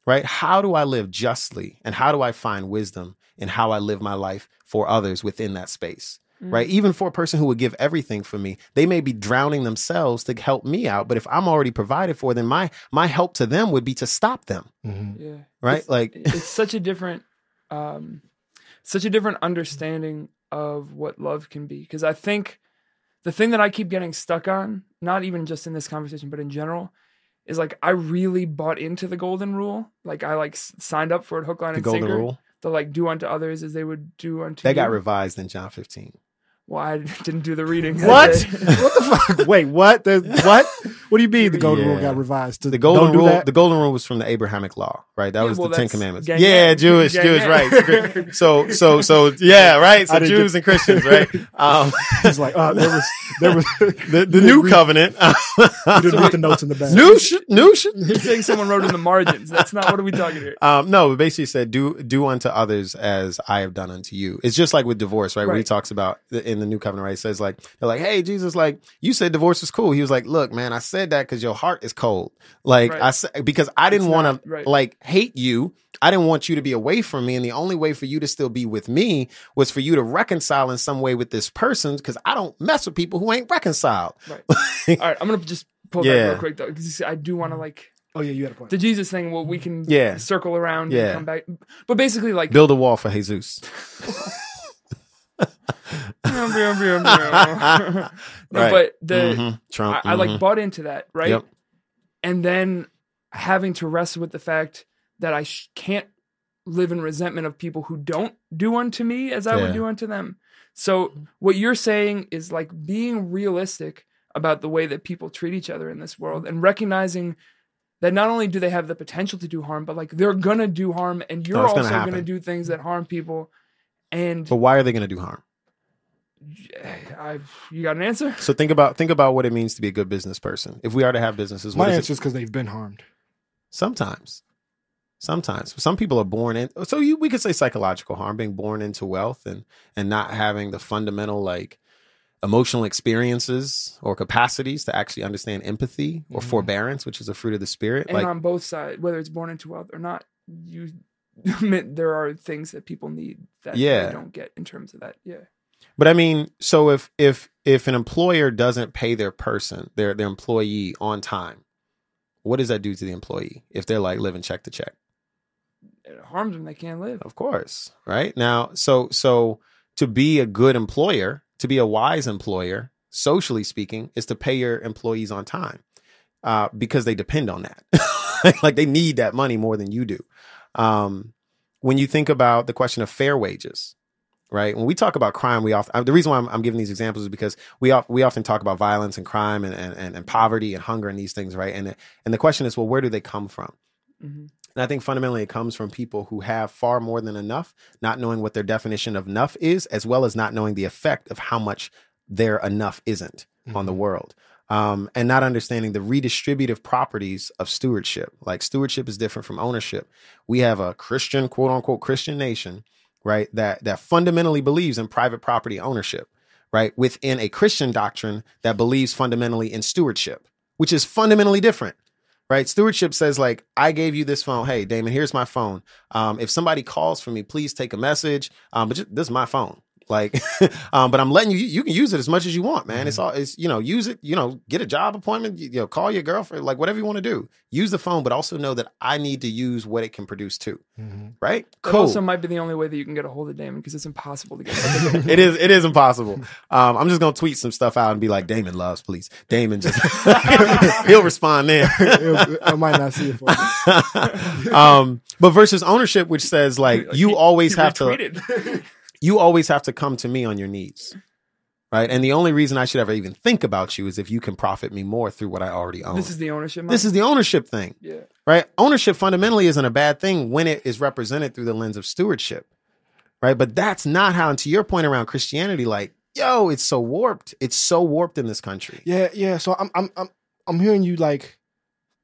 right? How do I live justly and how do I find wisdom in how I live my life for others within that space? Right. Even for a person who would give everything for me, they may be drowning themselves to help me out. But if I'm already provided for, then my my help to them would be to stop them. Mhm. Yeah. Right. It's- like it's such a different um such a different understanding of what love can be because i think the thing that i keep getting stuck on not even just in this conversation but in general is like i really bought into the golden rule like i like signed up for it hook line the and golden sinker rule. to like do unto others as they would do unto They you. got revised in John 15. Well i didn't do the reading What? what the fuck? Wait, what? There's, what? What do you mean the golden rule got revised? To, The golden don't rule, that? the golden rule was from the Abrahamic law, right? That Yeah, was well, the Ten Commandments. gang yeah, gang. Jewish, Gang Jewish, gang. right? So, so, so, yeah, right. So Jews get- and Christians, right? Um, He's like, oh, there was, there was the the new covenant, You didn't read the notes in the back. new shit, new shit. You're saying someone wrote in the margins that's not what are we talking here Um, no, it basically said, "Do do unto others as I have done unto you." It's just like with divorce, right? Where he talks about the, in the new covenant, right? It says like they're like, "Hey, Jesus, like you said divorce is cool." He was like, "Look, man, I said that because your heart is cold. Like Right. I said because I didn't want not, to like hate you. I didn't want you to be away from me, and the only way for you to still be with me was for you to reconcile in some way with this person because I don't mess with people who ain't reconciled." right all right i'm gonna just pull that real quick though because i do want to like Oh yeah, you had a point. the Jesus thing, well, we can Yeah. circle around Yeah. and come back. But basically, like, Build a wall for Jesus. no, but the Mhm. Trump. I, I like bought into that, right? Yep. And then having to wrestle with the fact that I sh- can't live in resentment of people who don't do unto me as I Yeah. would do unto them. So what you're saying is like being realistic about the way that people treat each other in this world and recognizing that not only do they have the potential to do harm, but like they're gonna do harm, and you're Oh, it's gonna also gonna, do things that harm people. And But why are they to do harm? I, you got an answer? So think about think about what it means to be a good business person. If we are to have businesses, what My is answer is because they've been harmed. Sometimes, sometimes some people are born in. So you, we could say psychological harm, being born into wealth and and not having the fundamental like emotional experiences or capacities to actually understand empathy or Mhm. forbearance, which is a fruit of the spirit. and like on both sides, whether it's born into wealth or not, you there are things that people need that Yeah. they don't get in terms of that. Yeah. But I mean, so if if if an employer doesn't pay their person, their their employee on time, what does that do to the employee if they're like living check to check? It harms them, they can't live. Of course, right? Now, so so to be a good employer, to be a wise employer, socially speaking, is to pay your employees on time. Uh, because they depend on that. like they need that money more than you do. Um, when you think about the question of fair wages, right? When we talk about crime, we often the reason why I'm, I'm giving these examples is because we of, we often talk about violence and crime and, and, and, and poverty and hunger and these things, right? And and the question is, well, where do they come from? Mhm. And I think fundamentally it comes from people who have far more than enough, not knowing what their definition of enough is, as well as not knowing the effect of how much their enough isn't on the world. Um, and not understanding the redistributive properties of stewardship. Like stewardship is different from ownership. We have a Christian, quote unquote, Christian nation, right? That that fundamentally believes in private property ownership, right? Within a Christian doctrine that believes fundamentally in stewardship, which is fundamentally different right? Stewardship says like, I gave you this phone. Hey, Damon, here's my phone. Um, if somebody calls for me, please take a message. Um, but this is my phone. Like, um, but I'm letting you. You can use it as much as you want, man. Mm-hmm. It's all. It's you know, use it. You know, get a job appointment. You, you know, call your girlfriend. Like whatever you want to do. Use the phone, but also know that I need to use what it can produce too. Mm-hmm. Right? That cool. also might be the only way that you can get a hold of Damon because it's impossible to get. it is. It is impossible. Um, I'm just gonna tweet some stuff out and be like, Damon loves, please. Damon just he'll respond there. I might not see it for um, but versus ownership, which says like you always have to you always have to come to me on your knees. Right. And the only reason I should ever even think about you is if you can profit me more through what I already own. This is the ownership. This is the ownership thing. Yeah. Right. Ownership fundamentally isn't a bad thing when it is represented through the lens of stewardship. Right. But that's not how, and to your point around Christianity, like, yo, it's so warped. It's so warped in this country. Yeah. Yeah. So I'm, I'm, I'm, I'm hearing you like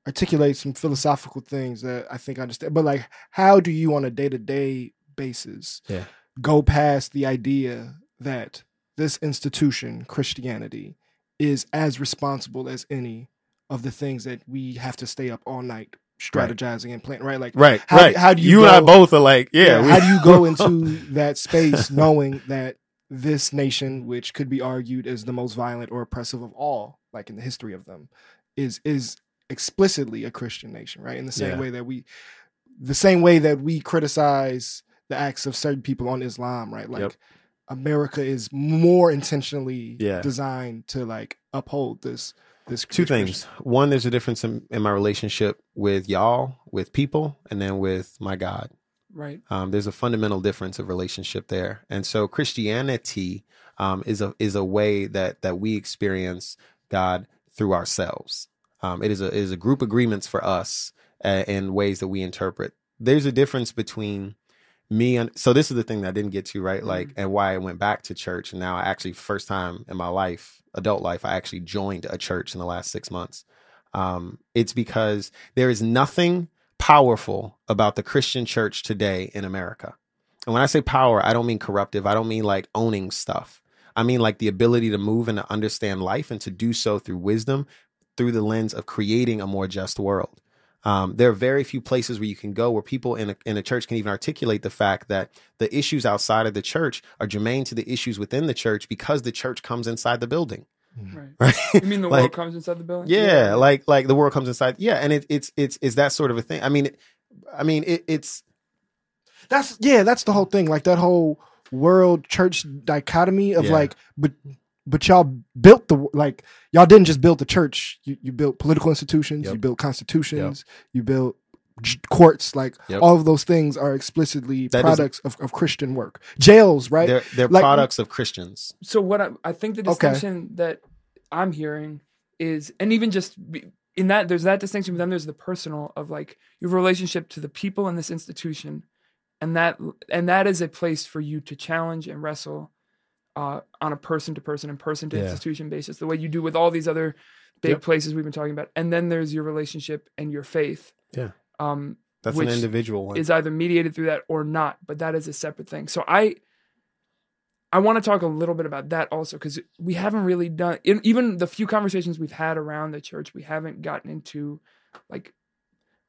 articulate some philosophical things that I think I understand. But like, how do you on a day to day basis yeah go past the idea that this institution, Christianity, is as responsible as any of the things that we have to stay up all night strategizing right. and planning, right? Like, right, how, right. How do you, you go, and I both are like, yeah. yeah how do you go into that space knowing that this nation, which could be argued as the most violent or oppressive of all, like in the history of them, is is explicitly a Christian nation, right? In the same yeah. way that we, the same way that we criticize the acts of certain people on Islam, right? Like yep. America is more intentionally yeah. designed to like uphold this this two things. One, there's a difference in, in, my relationship with y'all, with people, and then with my God. Right. Um, there's a fundamental difference of relationship there, and so Christianity um, is a is a way that that we experience God through ourselves. Um, it is a it is a group agreements for us uh, in ways that we interpret. There's a difference between me and so this is the thing that I didn't get to right? Mm-hmm. like and why I went back to church. And now I actually first time in my life adult life I actually joined a church in the last 6 months. Um it's because there is nothing powerful about the Christian church today in America. And when I say power I don't mean corruptive. I don't mean like owning stuff. I mean like the ability to move and to understand life and to do so through wisdom through the lens of creating a more just world um, there are very few places where you can go where people in a, in a church can even articulate the fact that the issues outside of the church are germane to the issues within the church because the church comes inside the building. Mm-hmm. Right. right. You mean the like, world comes inside the building? Yeah, yeah, like like the world comes inside. Yeah, and it, it's it's is that sort of a thing. I mean, I mean it, it's that's yeah, that's the whole thing. Like that whole world church dichotomy of yeah. like, but but y'all built the like y'all didn't just build the church. You, you built political institutions. Yep. You built constitutions. Yep. You built courts. Like yep. all of those things are explicitly that products is, of, of Christian work. Jails, right? They're, they're like, products of Christians. So what I, I think the distinction okay. that I'm hearing is, and even just in that, there's that distinction, but then there's the personal of like your relationship to the people in this institution, and that and that is a place for you to challenge and wrestle uh, on a person to person and person to institution basis, the way you do with all these other big yep. places we've been talking about. And then there's your relationship and your faith. Yeah. Um, That's an individual one. Is either mediated through that or not, but that is a separate thing. So I, I want to talk a little bit about that also because we haven't really done in, even the few conversations we've had around the church. We haven't gotten into like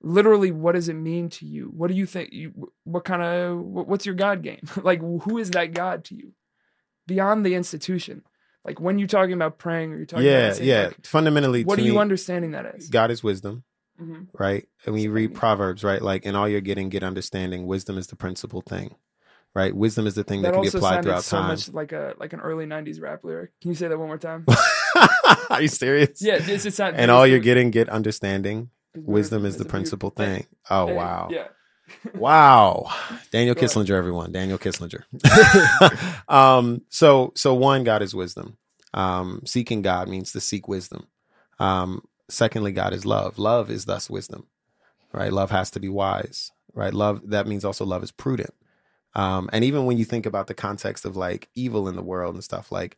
literally what does it mean to you? What do you think? You what kind of what's your God game? like who is that God to you? Beyond the institution. Like when you're talking about praying or you're talking yeah, about yeah. Like, Fundamentally, what are you understanding that as? God is wisdom, mm-hmm. right? And when you read Proverbs, right, like in all you're getting, get understanding. Wisdom is the principal thing, right? Wisdom is the thing that, that can be applied throughout so time. Much like a like an early '90s rap lyric. Can you say that one more time? are you serious? Yeah, this is not. And all you're getting, get understanding. Wisdom is the principal thing. Oh wow. Yeah wow. Daniel Kisslinger, everyone. Daniel Kisslinger. um, so so one, God is wisdom. Um, seeking God means to seek wisdom. Um, secondly, God is love. Love is thus wisdom. Right? Love has to be wise. Right? Love that means also love is prudent. Um, and even when you think about the context of like evil in the world and stuff, like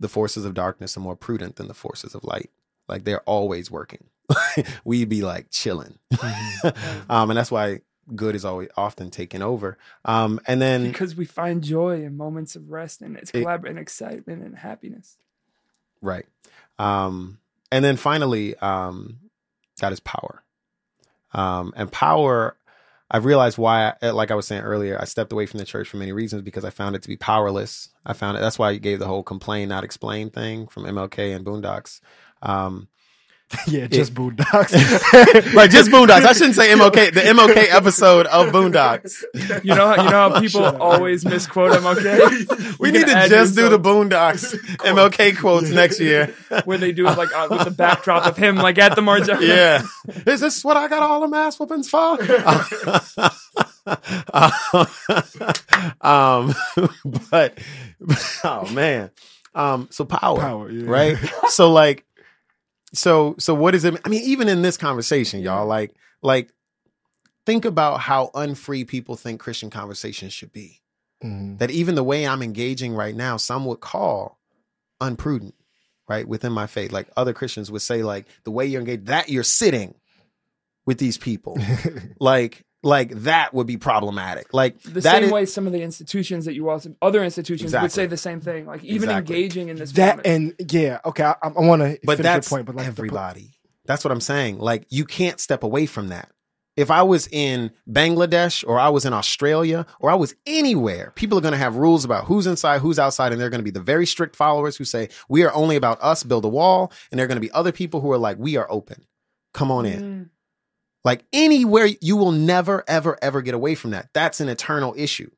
the forces of darkness are more prudent than the forces of light. Like they're always working. We'd be like chilling. Mm-hmm. um, and that's why good is always often taken over. Um, and then because we find joy in moments of rest and it's collaborative and excitement and happiness. Right. Um, and then finally, um, God is power. Um, and power, I've realized why, I, like I was saying earlier, I stepped away from the church for many reasons because I found it to be powerless. I found it. That's why you gave the whole complain, not explain thing from MLK and Boondocks. Um, yeah, just Boondocks. like just Boondocks. I shouldn't say MLK. The MLK episode of Boondocks. You know, you know how people always misquote MLK. we need to just do the Boondocks MLK quotes next year, where they do it like uh, with the backdrop of him, like at the margin. Yeah, is this what I got all the ass whoopings for? um, but oh man, um, so power, Power, yeah. right? So like so so what is it i mean even in this conversation y'all like like think about how unfree people think christian conversations should be. Mhm. that even the way i'm engaging right now some would call unprudent right within my faith. Like other christians would say like the way you're engaged that you're sitting with these people. Like like that would be problematic like The that same is- way some of the institutions that you also, other institutions would say the same thing. Like even Exactly. engaging in this that moment. and yeah, okay. I, I want to but finish that's your point, but like the- everybody. that's what I'm saying. Like you can't step away from that. If I was in Bangladesh or I was in Australia or I was anywhere, people are going to have rules about who's inside, who's outside, and they're going to be the very strict followers who say we are only about us, build a wall, and there are going to be other people who are like we are open, come on in. Mm. Like anywhere, you will never, ever, ever get away from that. That's an eternal issue.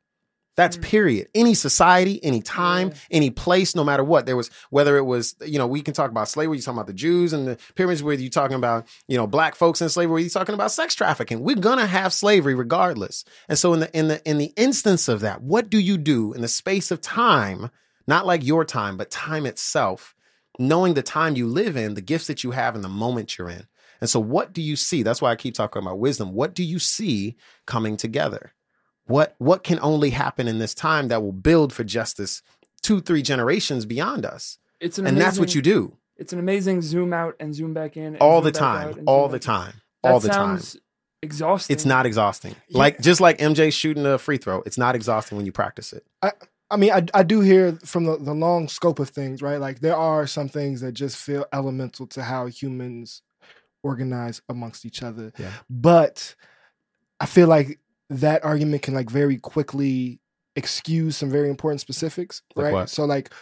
That's Mm. period. Any society, any time, Yeah. any place, no matter what. There was whether it was, you know, we can talk about slavery, you're talking about the Jews and the pyramids, whether you're talking about, you know, black folks in slavery, you're talking about sex trafficking. We're gonna have slavery regardless. And so in the in the in the instance of that, what do you do in the space of time, not like your time, but time itself, knowing the time you live in, the gifts that you have and the moment you're in. And so what do you see? That's why I keep talking about wisdom. What do you see coming together? What what can only happen in this time that will build for justice two, three generations beyond us? It's an And that's what you do It's an amazing zoom out and zoom back in. all the time. All the time. All the time. exhausting. It's not exhausting. Yeah. Like just like MJ shooting a free throw, it's not exhausting when you practice it. I, I mean, I, I do hear from the, the long scope of things, right? Like there are some things that just feel elemental to how humans organize amongst each other. Yeah. But I feel like that argument can like very quickly excuse some very important specifics, Like right? what? So like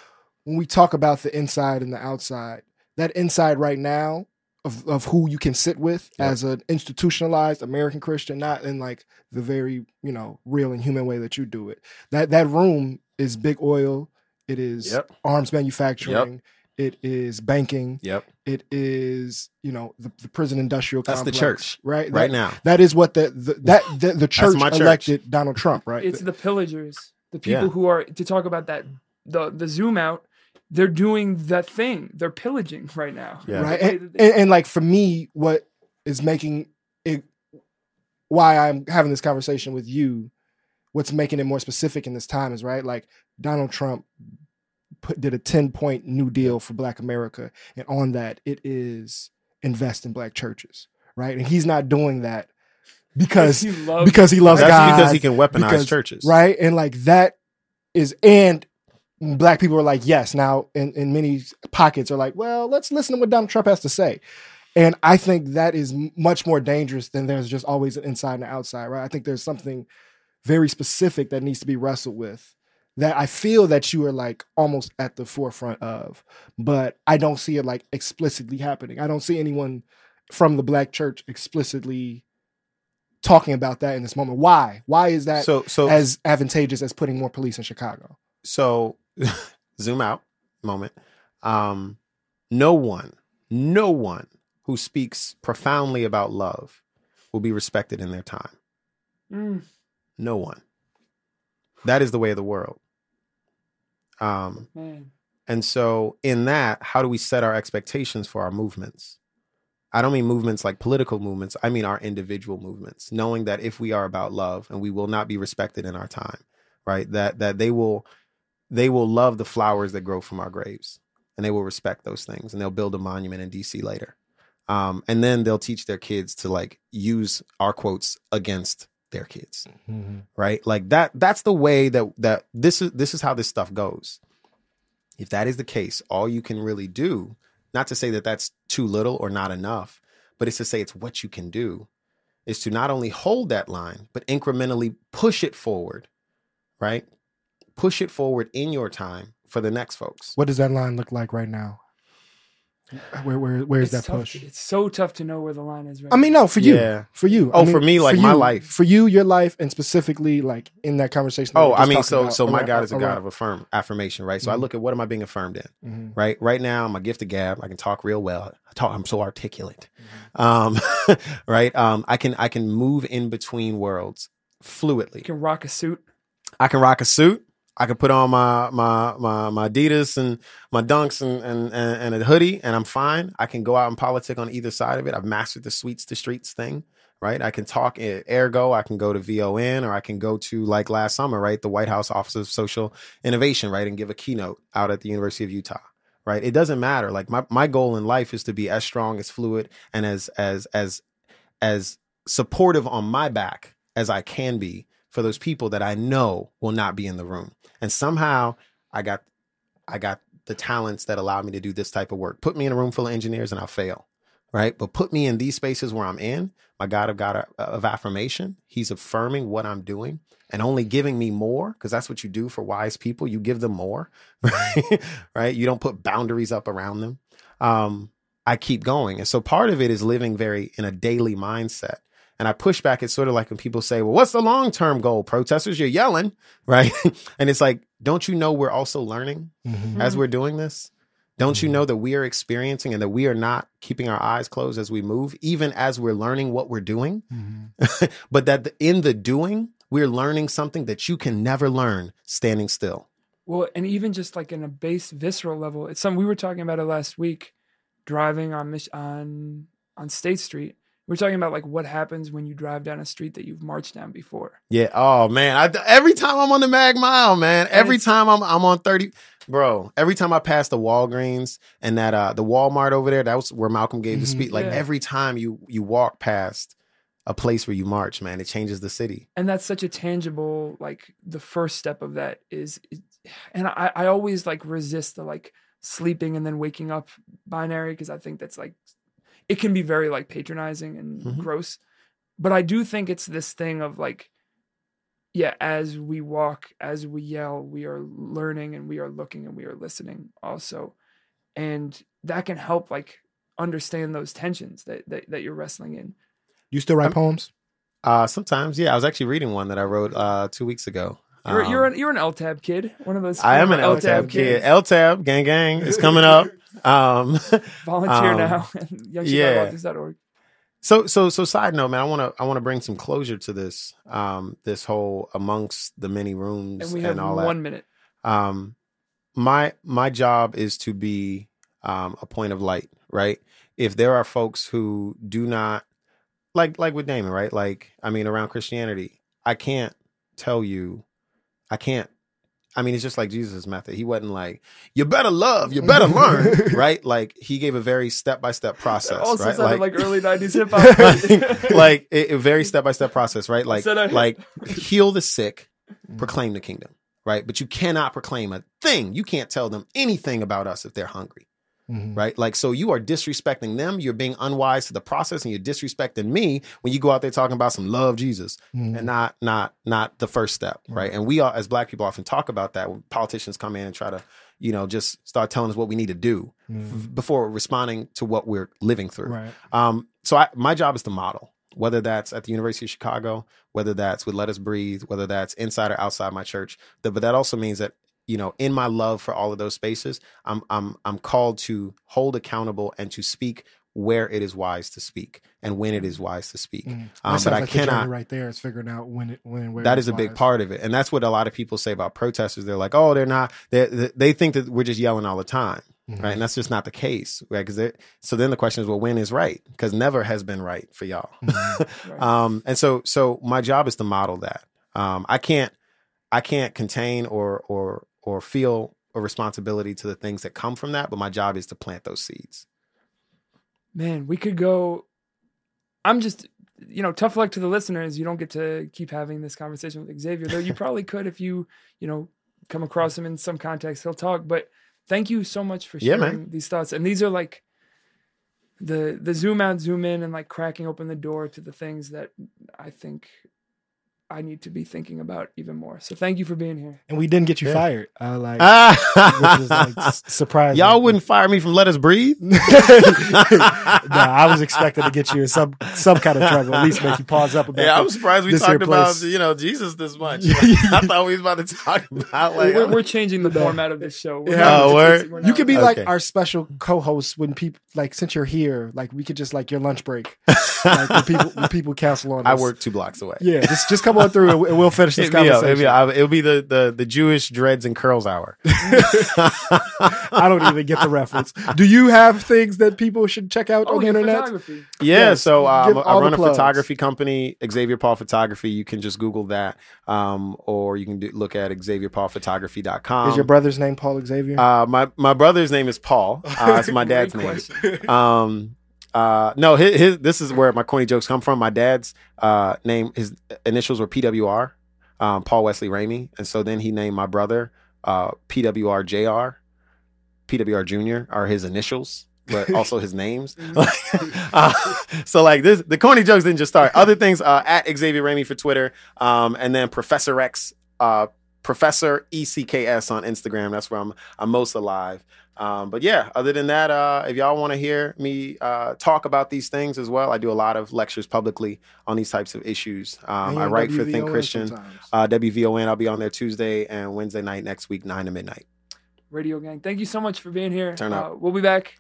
when we talk about the inside and the outside, that inside right now of, of who you can sit with Yeah. as an institutionalized American Christian, not in like the very, you know, real and human way that you do it. That that room is big oil, it is Yep. arms manufacturing, it is banking, Yep. it is, you know, the, the prison industrial That's the church right? Right That- now. that is what the, the that the, the church church. elected Donald Trump, right? It's the pillagers, the people Yeah. who are to talk about that the the zoom out. They're doing that thing. They're pillaging right now. Yeah. right and, and, and like for me what is making it why i'm having this conversation with you what's making it more specific in this time is right like donald trump put, did a 10 point new deal for black america and on that it is invest in black churches right? And he's not doing that because he loves because he loves That's God, because he can weaponize because- churches. right? And like that is and black people are like yes. Now in, in many pockets are like well let's listen to what donald trump has to say. And i think that is much more dangerous than there's just always an inside and an outside right? I think there's something very specific that needs to be wrestled with that i feel that you are like almost at the forefront of but i don't see it like explicitly happening. I don't see anyone from the black church explicitly talking about that in this moment. Why? Why is that So so as advantageous as putting more police in Chicago. so zoom out moment. Um no one no one who speaks profoundly about love will be respected in their time. Mm, no one that is the way of the world. Um man. and so in that how do we set our expectations for our movements? I don't mean movements like political movements i mean our individual movements knowing that if we are about love and we will not be respected in our time right that that they will they will love the flowers that grow from our graves and they will respect those things and they'll build a monument in dc later. Um, and then they'll teach their kids to like use our quotes against their kids mm-hmm. right like that that's the way that that this is this is how this stuff goes if that is the case all you can really do not to say that that's too little or not enough but it's to say it's what you can do is to not only hold that line, but incrementally push it forward, right? Push it forward in your time for the next folks. What does that line look like right now? Where where where is It's that push? to- it's so tough to know where the line is right I mean, no, for you, Yeah. for you. Oh, I mean, for me, like, my you, life. for you, your life, and specifically like in that conversation. that Oh, I mean, talking so about so my around- God is a God of affirm affirmation, right? So I Mhm. look at what am I being affirmed in, Mhm. right? Right now, I'm a gift of gab. I can talk real well. I talk. I'm so articulate, Mm-hmm. um, right? Um, I can I can move in between worlds fluidly. you can rock a suit I can rock a suit. I can put on my my my, my Adidas and my dunks and, and and a hoodie, and I'm fine. I can go out and politic on either side of it. I've mastered the suites to streets thing, right? I can talk ergo. I can go to VON, or I can go to like last summer, right? The White House Office of Social Innovation, right, and give a keynote out at the University of Utah. Right. It doesn't matter. Like my, my goal in life is to be as strong, as fluid, and as as as as supportive on my back as I can be for those people that I know will not be in the room. And somehow I got I got the talents that allow me to do this type of work. Put me in a room full of engineers and I'll fail. Right? But put me in these spaces where I'm in, my God of God of affirmation, he's affirming what I'm doing and only giving me more because that's what you do for wise people. You give them more, right? right? You don't put boundaries up around them. Um, I keep going. And so part of it is living very in a daily mindset. And I push back. It's sort of like when people say, well, what's the long term goal? Protesters, you're yelling, right? and it's like, don't you know we're also learning Mhm. as we're doing this? Don't you know that we are experiencing and that we are not keeping our eyes closed as we move, even as we're learning what we're doing? Mhm. but that the- in the doing, we're learning something that you can never learn standing still. Well, and even just like in a base visceral level, it's something we were talking about it last week, driving on on on State Street. We're talking about like what happens when you drive down a street that you've marched down before. Yeah. Oh man. I, every time I'm on the Mag Mile, man. Every time I'm I'm on thirty, bro. Every time I pass the Walgreens and that uh the Walmart over there, that was where Malcolm gave the Mhm. speech. Like Yeah. every time you you walk past a place where you march, man, it changes the city. and that's such a tangible like the first step of that is and i i always like resist the like sleeping and then waking up binary because i think that's like it can be very like patronizing and Mhm. gross but i do think it's this thing of like yeah as we walk as we yell we are learning and we are looking and we are listening also and that can help like understand those tensions that that, that you're wrestling in You still write I'm- poems? Uh sometimes, yeah. I was actually reading one that I wrote uh two weeks ago. You're, Um, you're an you're an LTAB kid, one of those. I am an former LTAB kid. LTAB, gang gang, is coming up. Um Volunteer Um, now. yeah. So so so side note, man, I want to I want to bring some closure to this um this whole amongst the many rooms And we have all one that. minute. Um my my job is to be um a point of light, right? If there are folks who do not like like with Damon, right? Like I mean around Christianity, I can't tell you I can't I mean, it's just like Jesus' method. He wasn't like, you better love, you better learn, right? Like he gave a very step by step process, That also right? sounded like, early '90s hip hop. like a, a very step by step process, right? Like Said I- like heal the sick, proclaim the kingdom, right? But you cannot proclaim a thing. You can't tell them anything about us if they're hungry, Mhm. right? Like so you are disrespecting them. You're being unwise to the process, and you're disrespecting me when you go out there talking about some love Jesus Mhm. and not not not the first step, right? And we are as black people often talk about that when politicians come in and try to you know just start telling us what we need to do Mhm. before responding to what we're living through. Right. Um, so I, my job is to model, whether that's at the University of Chicago, whether that's with Let Us Breathe, whether that's inside or outside my church. But that also means that you know, in my love for all of those spaces, I'm I'm I'm called to hold accountable and to speak where it is wise to speak and when it is wise to speak. Mhm. Um, That but sounds I like the cannot. right there is figuring out when it when and where That it's is a big wise. part of it, and that's what a lot of people say about protesters. They're like, "Oh, they're not." They they- they think that we're just yelling all the time Mhm. right? And that's just not the case, right? Because so then the question is, well, when is right? Because never has been right for y'all. Mhm. Right. um, and so, so my job is to model that. Um, I can't, I can't contain or or or feel a responsibility to the things that come from that, but my job is to plant those seeds. Man, we could go. I'm just, you know, tough luck to the listeners. You don't get to keep having this conversation with Xavier, though you probably could if you, you know, come across him in some context. He'll talk. But thank you so much for sharing man. these thoughts. And these are like, the the zoom out, zoom in, and like cracking open the door to the things that I think I need to be thinking about even more. So thank you for being here. And we didn't get you yeah. fired. Uh, like, which is like surprising. Y'all wouldn't fire me from Let Us Breathe. no, I was expecting to get you in some some kind of trouble. At least make you pause up about. Yeah, I'm surprised we talked about you know Jesus this much. I thought we was about to talk about like we're, we're chinging the format of this show. We're yeah, oh, word. you could be okay. like our special co-host when people like since you're here, like we could just like your lunch break, like when people when people cancel on. Us. I work two blocks away. Yeah, just just come on through and we'll finish this it'll conversation. Be, it'll, be, it'll be the, the the Jewish dreads and curls hour. I don't even get the reference. Do you have things that people should check out oh, on the internet? Yeah, yes. so um, I run a photography company, Xavier Paul Photography. You can just Google that, um, or you can do, look at XavierPaulPhotography.com. Is your brother's name Paul Xavier? Uh, my my brother's name is Paul. Uh, that's my dad's name. Um, uh, no, his, his, this is where my corny jokes come from. My dad's uh, name, his initials were PWR, um, Paul Wesley Ramey, and so then he named my brother uh, PWR Jr. PWR Jr. are his initials, but also his names. Mm-hmm. uh, so like this, the corny jokes didn't just start. Other things uh, at Xavier Ramey for Twitter, um, and then Professor X, uh, Professor ECKS on Instagram. That's where I'm I'm most alive. Um, but yeah, other than that, uh, if y'all want to hear me uh, talk about these things as well, I do a lot of lectures publicly on these types of issues. Um, I write WVON for Think Christian, uh, WVON. I'll be on there Tuesday and Wednesday night next week, nine to midnight. Radio Gang, thank you so much for being here. Turn up. Uh, we'll be back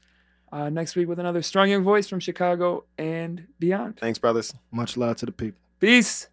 uh, next week with another strong young voice from Chicago and beyond. Thanks, brothers. Much love to the people. Peace.